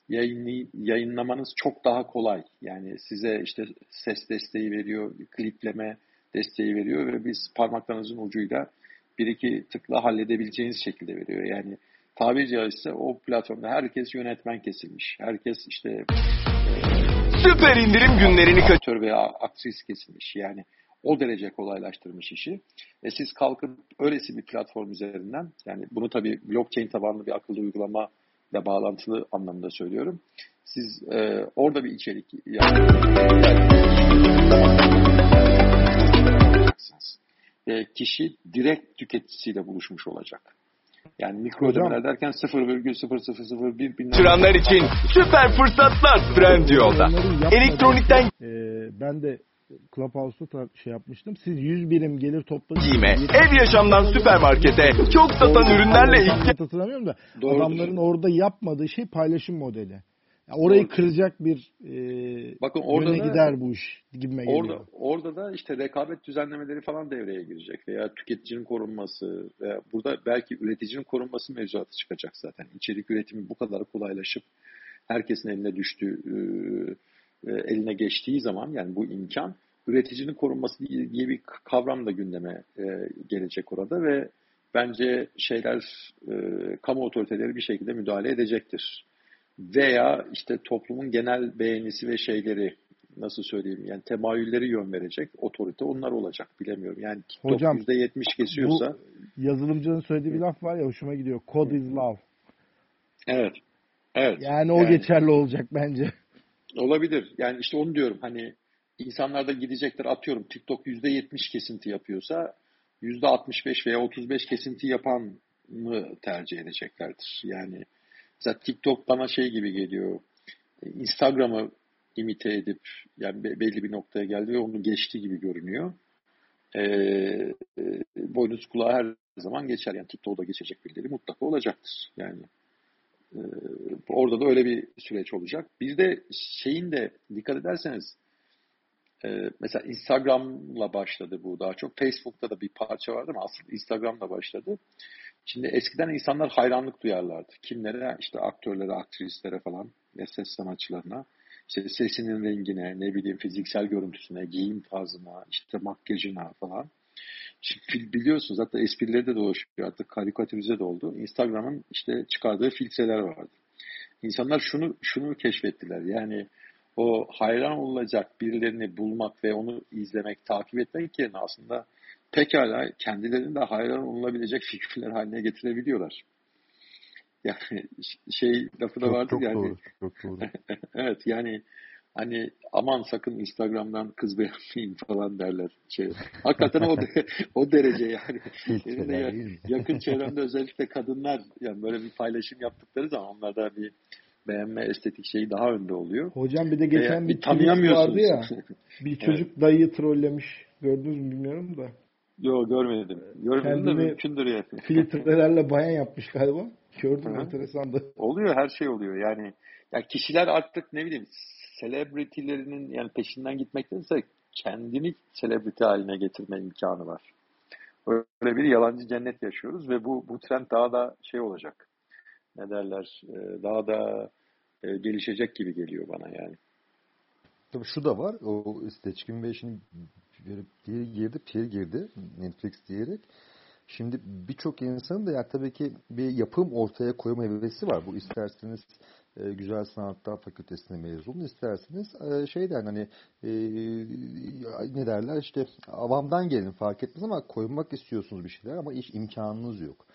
yayınlay, yayınlamanız çok daha kolay. Yani size işte ses desteği veriyor, klipleme desteği veriyor ve biz parmaklarınızın ucuyla bir iki tıkla halledebileceğiniz şekilde veriyor. Yani tabiri caizse o platformda herkes yönetmen kesilmiş. Herkes işte e, süper indirim günlerini aktör veya aktris kesilmiş. Yani o derece kolaylaştırmış işi. E siz kalkıp öylesi bir platform üzerinden yani bunu tabii blockchain tabanlı bir akıllı uygulama ile bağlantılı anlamda söylüyorum. Siz e, orada bir içerik yani, e, kişi direkt tüketicisiyle buluşmuş olacak. Yani mikro ödemeler derken 0,0001 bin Çıranlar için süper fırsatlar Trendyol'da. Elektronikten e, ben de Clubhouse'da şey yapmıştım. Siz 100 birim gelir topladınız. Giyme, ev yaşamdan süpermarkete çok satan ürünlerle ilgili. Hatırlamıyorum da Doğrudur. adamların orada yapmadığı şey paylaşım modeli. Yani orayı Doğru. kıracak bir e, Bakın orada da, gider bu iş gibime geliyor. Orada, orada da işte rekabet düzenlemeleri falan devreye girecek veya tüketicinin korunması veya burada belki üreticinin korunması mevzuatı çıkacak zaten. İçerik üretimi bu kadar kolaylaşıp herkesin eline düştüğü e, eline geçtiği zaman yani bu imkan üreticinin korunması diye bir kavram da gündeme e, gelecek orada ve bence şeyler e, kamu otoriteleri bir şekilde müdahale edecektir. Veya işte toplumun genel beğenisi ve şeyleri nasıl söyleyeyim yani temayülleri yön verecek otorite onlar olacak bilemiyorum. Yani TikTok Hocam, %70 kesiyorsa. Bu yazılımcının söylediği bir laf var ya hoşuma gidiyor. Code is love. Evet. Evet. Yani o yani, geçerli olacak bence. Olabilir. Yani işte onu diyorum hani insanlar da gidecekler atıyorum TikTok %70 kesinti yapıyorsa %65 veya 35 kesinti yapan mı tercih edeceklerdir? Yani mesela TikTok bana şey gibi geliyor. Instagram'ı imite edip yani belli bir noktaya geldi ve onu geçti gibi görünüyor. Ee, e, boynuz kulağı her zaman geçer. Yani TikTok'da geçecek birileri mutlaka olacaktır. Yani e, orada da öyle bir süreç olacak. Bir de şeyin de dikkat ederseniz e, mesela Instagram'la başladı bu daha çok. Facebook'ta da bir parça vardı ama aslında Instagram'la başladı. Şimdi eskiden insanlar hayranlık duyarlardı. Kimlere? İşte aktörlere, aktrislere falan, ses sanatçılarına. İşte sesinin rengine, ne bileyim fiziksel görüntüsüne, giyim tarzına, işte makyajına falan. Şimdi biliyorsunuz hatta esprileri de dolaşıyor. Artık karikatürize de oldu. Instagram'ın işte çıkardığı filtreler vardı. İnsanlar şunu şunu keşfettiler. Yani o hayran olacak birilerini bulmak ve onu izlemek, takip etmek yerine aslında pekala kendilerini de hayran olunabilecek figürler haline getirebiliyorlar. Yani şey lafı da vardı yani. Doğru, çok doğru. evet yani hani aman sakın Instagram'dan kız beğenmeyin falan derler. Şey, hakikaten o de, o derece yani. Benim yakın çevremde özellikle kadınlar yani böyle bir paylaşım yaptıkları zaman onlarda bir beğenme estetik şeyi daha önde oluyor. Hocam bir de geçen ee, bir, bir tanıyamıyorsunuz. vardı ya. Bir çocuk evet. dayıyı trollemiş. Gördünüz mü bilmiyorum da. Yok görmedim. Görmedim de mümkündür yani. Filtrelerle bayan yapmış galiba. Gördüm enteresandı. Oluyor her şey oluyor yani. Ya kişiler artık ne bileyim celebrity'lerinin yani peşinden gitmektense kendini celebrity haline getirme imkanı var. Öyle bir yalancı cennet yaşıyoruz ve bu bu trend daha da şey olacak. Ne derler? E, daha da e, gelişecek gibi geliyor bana yani. Tabii şu da var. O Seçkin Bey şimdi bir girdi, pir girdi Netflix diyerek. Şimdi birçok insanın da ya tabii ki bir yapım ortaya koyma hevesi var. Bu isterseniz e, Güzel Sanatlar Fakültesine mezun. İsterseniz e, şeyden hani e, ne derler işte avamdan gelin fark etmez ama koymak istiyorsunuz bir şeyler ama iş imkanınız yok.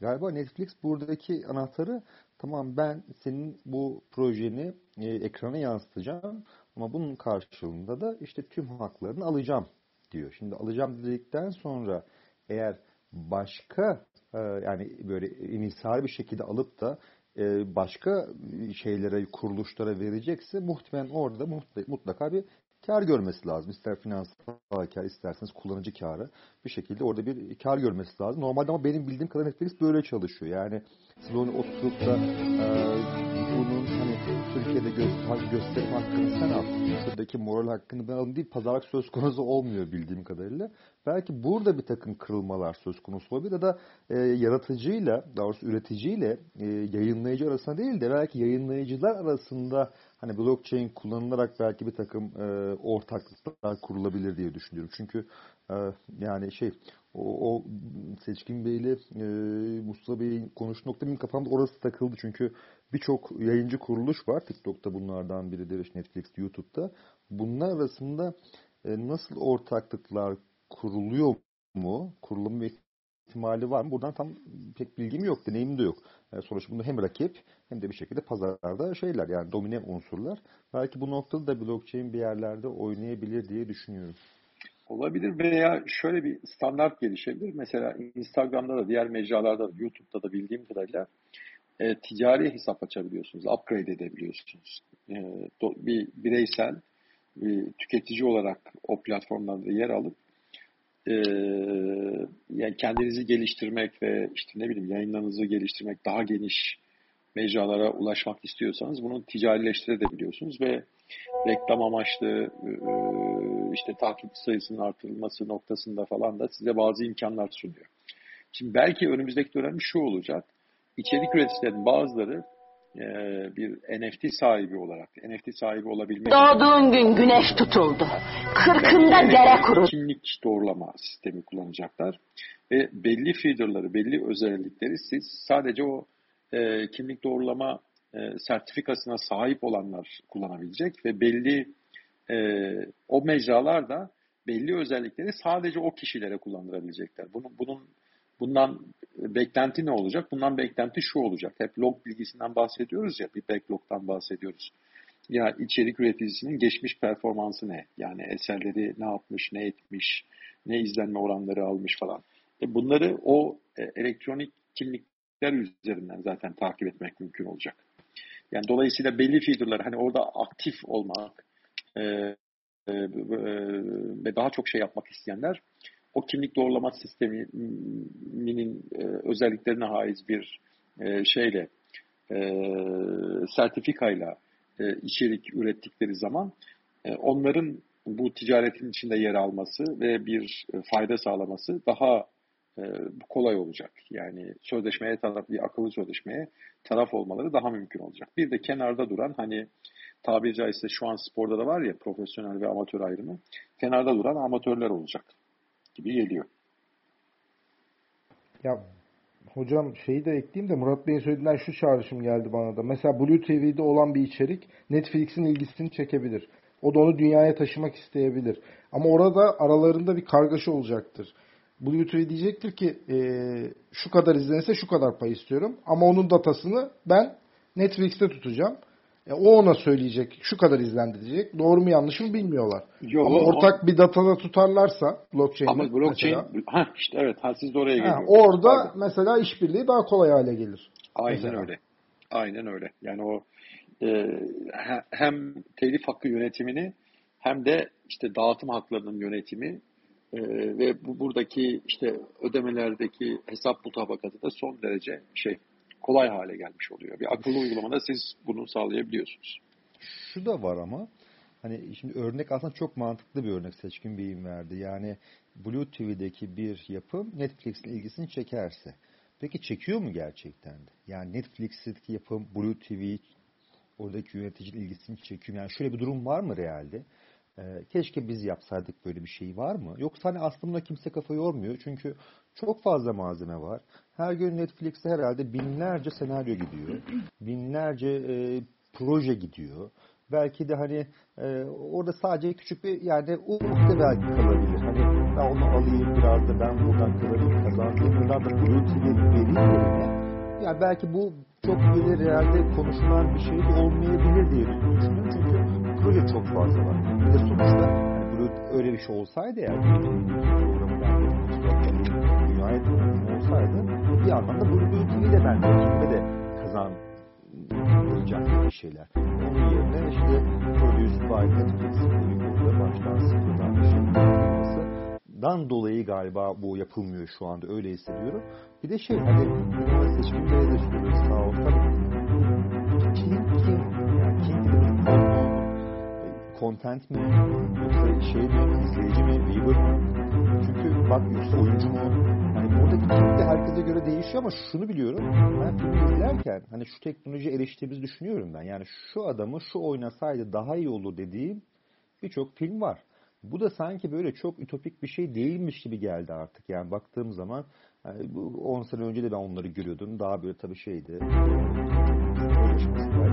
Galiba Netflix buradaki anahtarı tamam ben senin bu projeni e, ekrana yansıtacağım ama bunun karşılığında da işte tüm haklarını alacağım diyor. Şimdi alacağım dedikten sonra eğer başka e, yani böyle inhisar bir şekilde alıp da e, başka şeylere, kuruluşlara verecekse muhtemelen orada mutlaka bir kar görmesi lazım. İster finansal kar, isterseniz kullanıcı karı. Bir şekilde orada bir kar görmesi lazım. Normalde ama benim bildiğim kadar Netflix böyle çalışıyor. Yani siz onu oturup da e, bunun hani Türkiye'de göster, gösterim hakkını sen al. Şuradaki moral hakkını ben alayım değil. Pazarlık söz konusu olmuyor bildiğim kadarıyla. Belki burada bir takım kırılmalar söz konusu olabilir ya da e, yaratıcıyla, daha doğrusu üreticiyle e, yayınlayıcı arasında değil de belki yayınlayıcılar arasında hani blockchain kullanılarak belki bir takım e, ortaklıklar kurulabilir diye düşünüyorum. Çünkü e, yani şey o, o Seçkin Bey ile e, Mustafa Bey'in konuştuğu nokta benim kafamda orası takıldı. Çünkü birçok yayıncı kuruluş var. TikTok'ta bunlardan biridir, işte Netflix, YouTube'da. Bunlar arasında e, nasıl ortaklıklar kuruluyor mu? Kurulum ihtimali var mı? Buradan tam pek bilgim yok, deneyimim de yok. Yani sonuçta bunu hem rakip hem de bir şekilde pazarda şeyler yani domine unsurlar. Belki bu noktada da blockchain bir yerlerde oynayabilir diye düşünüyorum. Olabilir veya şöyle bir standart gelişebilir. Mesela Instagram'da da diğer mecralarda da YouTube'da da bildiğim kadarıyla e, ticari hesap açabiliyorsunuz. Upgrade edebiliyorsunuz. E, do, bir bireysel bir tüketici olarak o platformlarda yer alıp e, yani kendinizi geliştirmek ve işte ne bileyim yayınlarınızı geliştirmek daha geniş mecralara ulaşmak istiyorsanız bunu ticarileştirebiliyorsunuz ve reklam amaçlı e, işte takip sayısının artırılması noktasında falan da size bazı imkanlar sunuyor. Şimdi belki önümüzdeki dönem şu olacak. İçerik üreticilerin bazıları e, bir NFT sahibi olarak, NFT sahibi olabilmek Doğduğun gün güneş tutuldu. Kırkında dere kuruldu. Kimlik doğrulama sistemi kullanacaklar. Ve belli feeder'ları, belli özellikleri siz sadece o e, kimlik doğrulama e, sertifikasına sahip olanlar kullanabilecek ve belli e, o mecralar da belli özellikleri sadece o kişilere kullandırabilecekler. Bunun, bunun bundan beklenti ne olacak? Bundan beklenti şu olacak. Hep log bilgisinden bahsediyoruz ya, bir backlog'dan bahsediyoruz. Ya içerik üreticisinin geçmiş performansı ne? Yani eserleri ne yapmış, ne etmiş, ne izlenme oranları almış falan. E bunları o e, elektronik kimlikler üzerinden zaten takip etmek mümkün olacak. Yani dolayısıyla belli feeder'lar hani orada aktif olmak e, e, ve daha çok şey yapmak isteyenler o kimlik doğrulama sisteminin e, özelliklerine haiz bir e, şeyle e, sertifikayla e, içerik ürettikleri zaman e, onların bu ticaretin içinde yer alması ve bir e, fayda sağlaması daha e, kolay olacak. Yani sözleşmeye taraf, bir akıllı sözleşmeye taraf olmaları daha mümkün olacak. Bir de kenarda duran hani tabiri caizse şu an sporda da var ya profesyonel ve amatör ayrımı. Kenarda duran amatörler olacak gibi geliyor. Ya hocam şeyi de ekleyeyim de Murat Bey'in söylediğinden şu çağrışım geldi bana da. Mesela Blue TV'de olan bir içerik Netflix'in ilgisini çekebilir. O da onu dünyaya taşımak isteyebilir. Ama orada aralarında bir kargaşa olacaktır. Blue TV diyecektir ki e, şu kadar izlenirse şu kadar pay istiyorum. Ama onun datasını ben Netflix'te tutacağım. E, o ona söyleyecek şu kadar izlendi diyecek. Doğru mu yanlış mı bilmiyorlar. Yo, ama ortak o... bir datada tutarlarsa blockchain'de Ama blockchain mesela, ha işte evet ha siz de oraya geliyorsunuz. Orada Pardon. mesela işbirliği daha kolay hale gelir. Aynen mesela. öyle. Aynen öyle. Yani o e, hem telif hakkı yönetimini hem de işte dağıtım haklarının yönetimi e, ve bu buradaki işte ödemelerdeki hesap mutabakatı da son derece şey kolay hale gelmiş oluyor. Bir akıllı uygulamada siz bunu sağlayabiliyorsunuz. Şu da var ama hani şimdi örnek aslında çok mantıklı bir örnek Seçkin Bey'in verdi. Yani Blue TV'deki bir yapım Netflix'in ilgisini çekerse. Peki çekiyor mu gerçekten de? Yani Netflix'teki yapım Blue TV oradaki yöneticinin ilgisini çekiyor. Yani şöyle bir durum var mı realde? Ee, keşke biz yapsaydık böyle bir şey var mı? Yoksa hani aslında kimse kafa yormuyor. Çünkü çok fazla malzeme var. Her gün Netflix'te herhalde binlerce senaryo gidiyor. Binlerce e, proje gidiyor. Belki de hani e, orada sadece küçük bir yani umut belki kalabilir. Hani ben onu alayım biraz da ben buradan kazanayım kazanayım. Buradan da Blue vereyim yerine. Yani belki bu çok böyle realde konuşulan bir şey olmayabilir diye düşünüyorum. Çünkü proje çok fazla var. Bir de sonuçta yani öyle bir şey olsaydı eğer dünyaya tanıtım olsaydı bir yandan da Blue TV'de ben de de kazanacak bir şeyler. Onun yerine işte Produced by Netflix burada baştan sıfırdan bir şey dan dolayı galiba bu yapılmıyor şu anda öyle hissediyorum. Bir de şey hani seçkin beye de soruyoruz sağ ol. Tabii kim kim content mi yoksa şey mi izleyici mi viewer mı? Çünkü bak yoksa oyuncu mu? Hani buradaki kitle herkese göre değişiyor ama şunu biliyorum. Ben filmi izlerken hani şu teknoloji eriştiğimizi düşünüyorum ben. Yani şu adamı şu oynasaydı daha iyi olur dediğim birçok film var. Bu da sanki böyle çok ütopik bir şey değilmiş gibi geldi artık. Yani baktığım zaman yani bu 10 sene önce de ben onları görüyordum. Daha böyle tabii şeydi. ama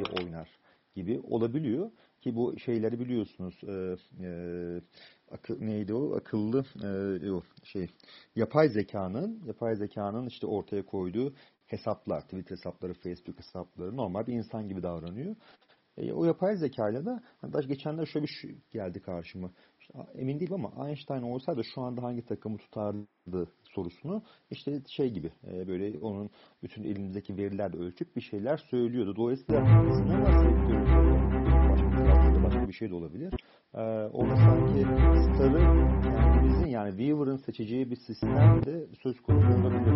iyi oynar gibi olabiliyor. Ki bu şeyleri biliyorsunuz. E, e, akıl, neydi o? Akıllı e, o şey yapay zekanın yapay zekanın işte ortaya koyduğu hesaplar, Twitter hesapları, Facebook hesapları normal bir insan gibi davranıyor. E, o yapay zekayla da hatta geçenler şöyle bir şey geldi karşıma. Emin değilim ama Einstein olsaydı şu anda hangi takımı tutardı sorusunu işte şey gibi e, böyle onun bütün elimizdeki verilerle ölçüp bir şeyler söylüyordu. Dolayısıyla sinema sektörü başka, bir şey de olabilir. E, orada sanki starı kendimizin yani Weaver'ın seçeceği bir sistem de söz konusu olabilir.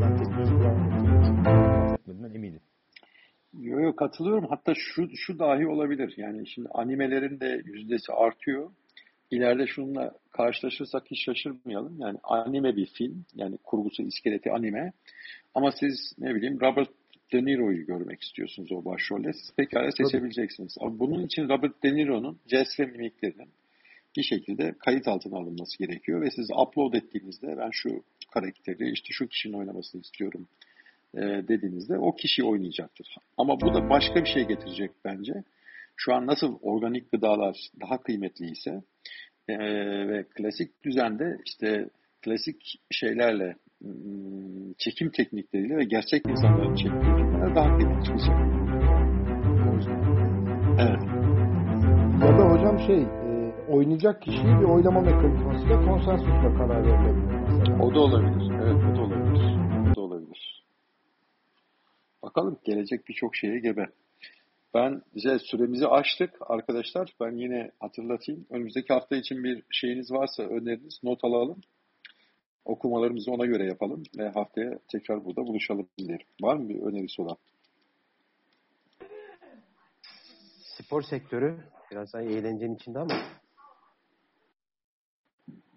Ben teknoloji eminim. Yok yok katılıyorum. Hatta şu, şu dahi olabilir. Yani şimdi animelerin de yüzdesi artıyor. İleride şununla karşılaşırsak hiç şaşırmayalım. Yani anime bir film. Yani kurgusu, iskeleti anime. Ama siz ne bileyim Robert De Niro'yu görmek istiyorsunuz o başrolde. Siz pekala seçebileceksiniz. Ama bunun için Robert De Niro'nun jest ve mimiklerinin bir şekilde kayıt altına alınması gerekiyor. Ve siz upload ettiğinizde ben şu karakteri işte şu kişinin oynamasını istiyorum e, dediğinizde o kişi oynayacaktır. Ama bu da başka bir şey getirecek bence. Şu an nasıl organik gıdalar daha kıymetli ise e, ve klasik düzende işte klasik şeylerle hmm, çekim teknikleriyle ve gerçek insanların çektiği daha kıymetli çıkacak. Evet. Ya da hocam şey e, oynayacak kişiyi bir oylama mekanizmasıyla konsensusla karar verilebilir mesela. O da olabilir. Evet o da olabilir. O da olabilir. Bakalım gelecek birçok şeye gebe. Ben bize süremizi açtık arkadaşlar. Ben yine hatırlatayım. Önümüzdeki hafta için bir şeyiniz varsa öneriniz not alalım. Okumalarımızı ona göre yapalım ve haftaya tekrar burada buluşalım derim. Var mı bir önerisi olan? Spor sektörü biraz daha eğlencenin içinde ama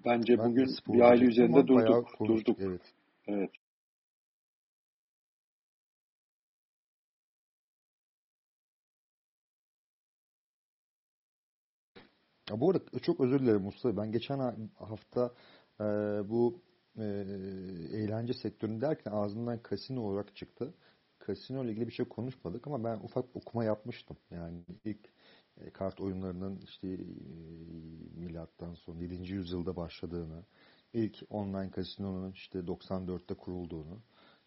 Bence ben bugün bir aile üzerinde durduk. Durduk. Evet. evet. Ya bu arada çok özür dilerim Mustafa. Ben geçen hafta e, bu e, eğlence sektörünü derken ağzından kasino olarak çıktı. Kasino ile ilgili bir şey konuşmadık ama ben ufak okuma yapmıştım. Yani ilk e, kart oyunlarının işte e, milattan sonra 7. yüzyılda başladığını, ilk online kasinonun işte 94'te kurulduğunu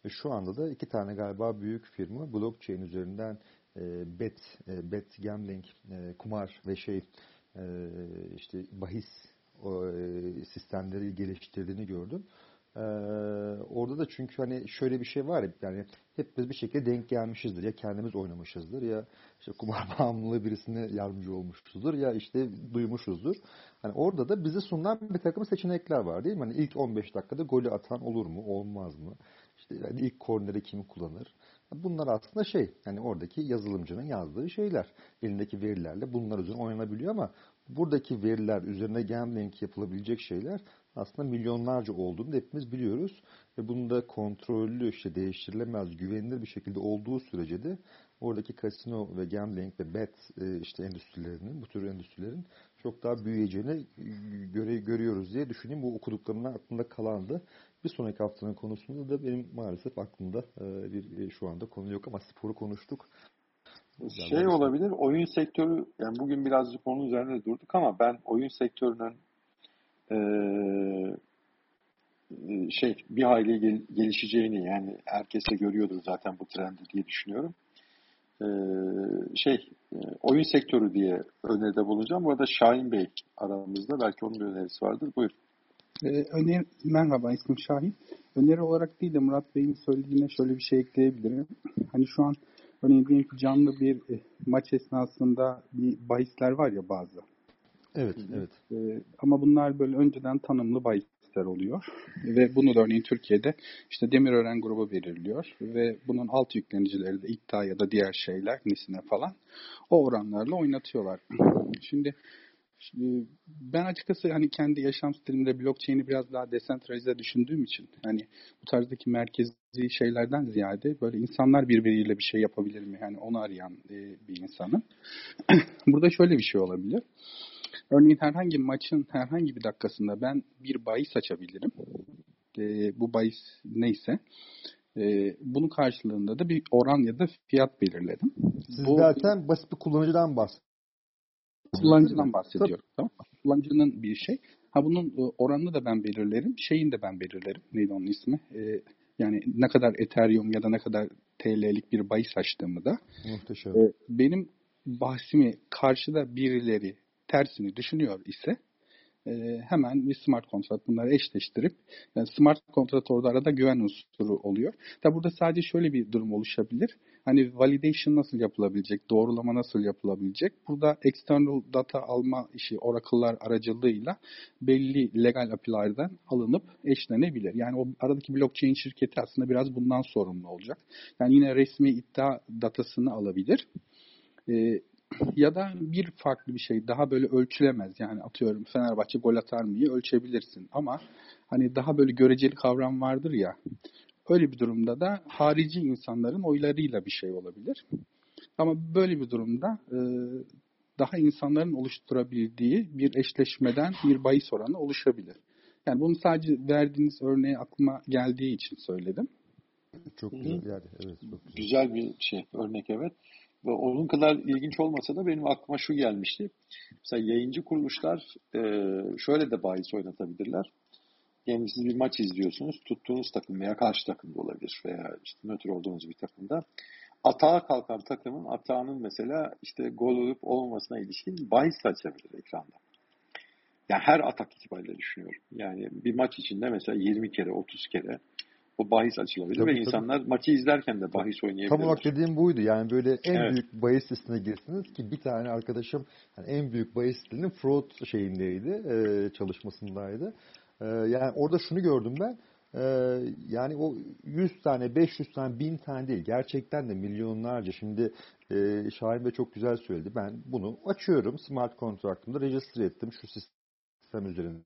ve şu anda da iki tane galiba büyük firma blockchain üzerinden e, bet, e, bet gambling, e, kumar ve şey işte bahis e, sistemleri geliştirdiğini gördüm. Ee, orada da çünkü hani şöyle bir şey var ya yani hep biz bir şekilde denk gelmişizdir ya kendimiz oynamışızdır ya işte kumar bağımlılığı birisine yardımcı olmuşuzdur ya işte duymuşuzdur. Hani orada da bize sunulan bir takım seçenekler var değil mi? Hani ilk 15 dakikada golü atan olur mu olmaz mı? İşte yani ilk korneri kim kullanır? Bunlar aslında şey yani oradaki yazılımcının yazdığı şeyler. Elindeki verilerle bunlar üzerine oynanabiliyor ama buradaki veriler üzerine gambling yapılabilecek şeyler aslında milyonlarca olduğunu hepimiz biliyoruz. Ve bunun da kontrollü, işte değiştirilemez, güvenilir bir şekilde olduğu sürece de oradaki kasino ve gambling ve bet e, işte endüstrilerinin, bu tür endüstrilerin çok daha büyüyeceğini göre, görüyoruz diye düşüneyim. Bu okuduklarımdan aklımda kalandı. Bir sonraki haftanın konusunda da benim maalesef aklımda e, bir şu anda konu yok ama sporu konuştuk. Şey olabilir, oyun sektörü, yani bugün birazcık onun üzerine durduk ama ben oyun sektörünün e, şey bir hayli gel, gelişeceğini yani herkes de görüyordur zaten bu trendi diye düşünüyorum. E, şey oyun sektörü diye öneride bulunacağım. Bu arada Şahin Bey aramızda. Belki onun bir önerisi vardır. Buyur. Ee, öner, merhaba ismim Şahin. Öneri olarak değil de Murat Bey'in söylediğine şöyle bir şey ekleyebilirim. Hani şu an Örneğin diyelim ki canlı bir e, maç esnasında bir bahisler var ya bazı. Evet, evet. E, ama bunlar böyle önceden tanımlı bahisler oluyor. Ve bunu da örneğin Türkiye'de işte Demirören grubu belirliyor. Ve bunun alt yüklenicileri de iddia ya da diğer şeyler, nesine falan o oranlarla oynatıyorlar. Şimdi ben açıkçası hani kendi yaşam stilimde blockchain'i biraz daha desentralize düşündüğüm için hani bu tarzdaki merkezi şeylerden ziyade böyle insanlar birbiriyle bir şey yapabilir mi? Yani onu arayan e, bir insanın. Burada şöyle bir şey olabilir. Örneğin herhangi maçın herhangi bir dakikasında ben bir bahis açabilirim. E, bu bahis neyse. E, bunun karşılığında da bir oran ya da fiyat belirledim. Siz bu, zaten basit bir kullanıcıdan bahsediyorsunuz Kullanıcıdan bahsediyorum. Tamam Kullanıcının bir şey. Ha bunun e, oranını da ben belirlerim. Şeyini de ben belirlerim. Neydi onun ismi? Ee, yani ne kadar Ethereum ya da ne kadar TL'lik bir bahis açtığımı da. Muhteşem. E, benim bahsimi karşıda birileri tersini düşünüyor ise e, hemen bir smart kontrat bunları eşleştirip yani smart kontrat orada arada güven unsuru oluyor. Tabi burada sadece şöyle bir durum oluşabilir. Hani validation nasıl yapılabilecek, doğrulama nasıl yapılabilecek? Burada external data alma işi Oracle'lar aracılığıyla belli legal API'lerden alınıp eşlenebilir. Yani o aradaki blockchain şirketi aslında biraz bundan sorumlu olacak. Yani yine resmi iddia datasını alabilir. Ee, ya da bir farklı bir şey daha böyle ölçülemez. Yani atıyorum Fenerbahçe gol atar mıyı ölçebilirsin ama hani daha böyle göreceli kavram vardır ya. Öyle bir durumda da harici insanların oylarıyla bir şey olabilir. Ama böyle bir durumda e, daha insanların oluşturabildiği bir eşleşmeden bir bahis oranı oluşabilir. Yani bunu sadece verdiğiniz örneği aklıma geldiği için söyledim. Çok güzel yani evet çok güzel. Güzel bir şey örnek evet. Ve onun kadar ilginç olmasa da benim aklıma şu gelmişti. Mesela yayıncı kuruluşlar e, şöyle de bahis oynatabilirler. Yani siz bir maç izliyorsunuz. Tuttuğunuz takım veya karşı takım da olabilir veya işte nötr olduğunuz bir takımda. Atağa kalkan takımın atağının mesela işte gol olup olmamasına ilişkin bahis açabilir ekranda. Yani her atak itibariyle düşünüyorum. Yani bir maç içinde mesela 20 kere, 30 kere o bahis açılabilir tabii, ve tabii. insanlar maçı izlerken de bahis oynayabilir. Tam olarak dediğim buydu. Yani böyle en evet. büyük bahis listesine girsiniz ki bir tane arkadaşım yani en büyük bahis listesinin fraud şeyindeydi, e, çalışmasındaydı. E, yani orada şunu gördüm ben. E, yani o 100 tane, 500 tane, 1000 tane değil. Gerçekten de milyonlarca. Şimdi e, Şahin Bey çok güzel söyledi. Ben bunu açıyorum. Smart kontraktımda register ettim şu sistem üzerinde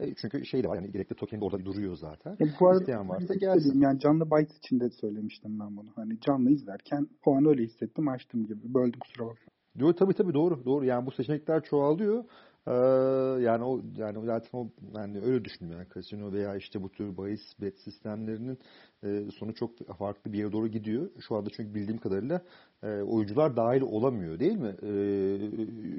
e, çünkü şey de var yani gerekli token de orada duruyor zaten. E, bu arada İsteyen varsa gelsin. Yani canlı byte içinde söylemiştim ben bunu. Hani canlı izlerken o an öyle hissettim açtım gibi. Böldüm kusura bakma. Yo, tabii tabii doğru doğru. Yani bu seçenekler çoğalıyor. Ee, yani o yani zaten o yani öyle düşünüyorum yani kasino veya işte bu tür bahis bet sistemlerinin e, sonu çok farklı bir yere doğru gidiyor. Şu anda çünkü bildiğim kadarıyla e, oyuncular dahil olamıyor değil mi? E,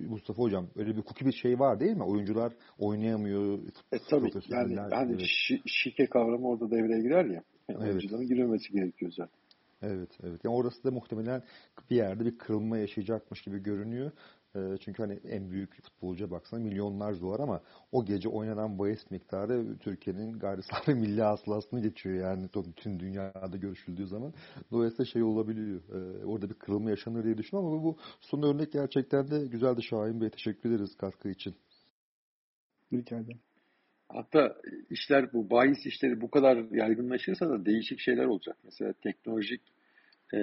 Mustafa hocam öyle bir cookie bir şey var değil mi? Oyuncular oynayamıyor. E, tabii yani hani evet. şike kavramı orada devreye girer ya. Yani evet. Oyuncuların girmemesi gerekiyor zaten. Evet, evet. Yani orası da muhtemelen bir yerde bir kırılma yaşayacakmış gibi görünüyor. Ee, çünkü hani en büyük futbolcuya baksana milyonlar dolar ama o gece oynanan bahis miktarı Türkiye'nin gayri safi milli hasılasını geçiyor yani bütün dünyada görüşüldüğü zaman. Dolayısıyla şey olabiliyor. Ee, orada bir kırılma yaşanır diye düşünüyorum ama bu son örnek gerçekten de güzeldi Şahin Bey. Teşekkür ederiz katkı için. Rica ederim. Hatta işler bu bahis işleri bu kadar yaygınlaşırsa da değişik şeyler olacak. Mesela teknolojik e,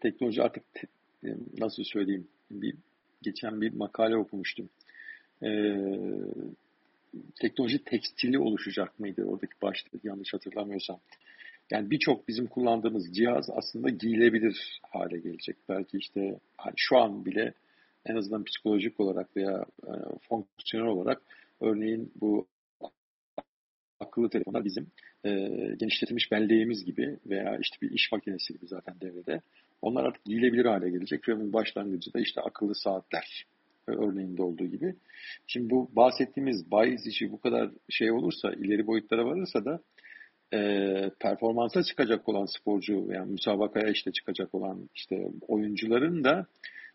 teknoloji artık te, e, nasıl söyleyeyim bir geçen bir makale okumuştum. Ee, teknoloji tekstili oluşacak mıydı oradaki başta yanlış hatırlamıyorsam. Yani birçok bizim kullandığımız cihaz aslında giyilebilir hale gelecek. Belki işte hani şu an bile en azından psikolojik olarak veya e, fonksiyonel olarak örneğin bu akıllı telefonlar bizim e, genişletilmiş belleğimiz gibi veya işte bir iş makinesi gibi zaten devrede. Onlar artık giyilebilir hale gelecek ve bunun başlangıcı da işte akıllı saatler e, örneğinde olduğu gibi. Şimdi bu bahsettiğimiz bahis işi bu kadar şey olursa, ileri boyutlara varırsa da e, performansa çıkacak olan sporcu yani müsabakaya işte çıkacak olan işte oyuncuların da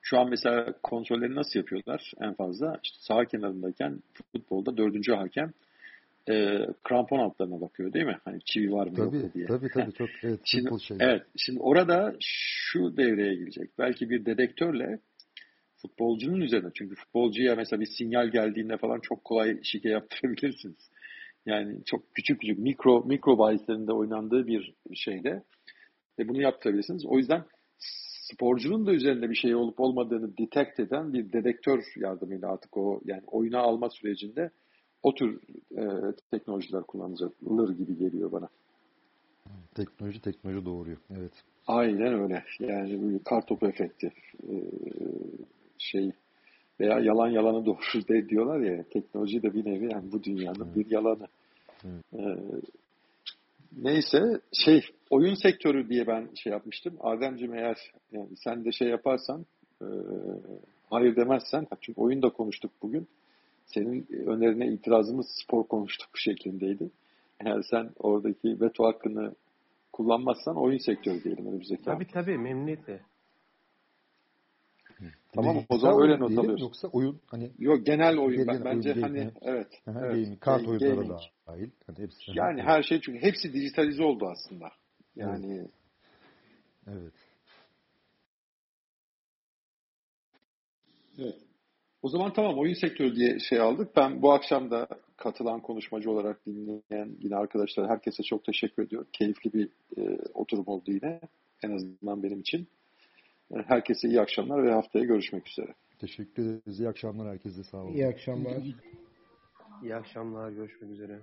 şu an mesela kontrolleri nasıl yapıyorlar en fazla? İşte sağ kenarındayken futbolda dördüncü hakem e, krampon altlarına bakıyor değil mi? Hani çivi var mı tabii, yok mu diye. Tabii tabii çok evet, şimdi, şey. evet, şimdi orada şu devreye girecek. Belki bir dedektörle futbolcunun üzerine. Çünkü futbolcuya mesela bir sinyal geldiğinde falan çok kolay şike yaptırabilirsiniz. Yani çok küçük küçük mikro mikro bahislerinde oynandığı bir şeyde ve bunu yaptırabilirsiniz. O yüzden sporcunun da üzerinde bir şey olup olmadığını detect eden bir dedektör yardımıyla artık o yani oyuna alma sürecinde o tür e, teknolojiler kullanılır gibi geliyor bana. Teknoloji teknoloji doğuruyor. Evet. Aynen öyle. Yani bu kartopu efekti e, şey veya yalan yalanı doğurur de diyorlar ya teknoloji de bir nevi yani bu dünyanın evet. bir yalanı. Evet. E, neyse şey oyun sektörü diye ben şey yapmıştım. Ademciğim eğer yani sen de şey yaparsan e, hayır demezsen çünkü oyun da konuştuk bugün senin önerine itirazımız spor konuştuk şeklindeydi. Eğer sen oradaki veto hakkını kullanmazsan oyun sektörü diyelim önümüzdeki Tabii tabii memnuniyetle. Tamam o zaman öyle not alıyoruz. Yoksa oyun hani Yok genel oyun ben, bence oyun hani evet. Aha, evet gaming, kart oyunları da dahil. Hani hepsi. Yani her şey çünkü hepsi dijitalize oldu aslında. Yani evet. evet. Evet. O zaman tamam oyun sektörü diye şey aldık. Ben bu akşam da katılan konuşmacı olarak dinleyen yine arkadaşlar herkese çok teşekkür ediyorum. Keyifli bir e, oturum oldu yine. En azından benim için. E, herkese iyi akşamlar ve haftaya görüşmek üzere. Teşekkür ederiz. İyi akşamlar herkese. Sağ olun. İyi akşamlar. İyi akşamlar. Görüşmek üzere.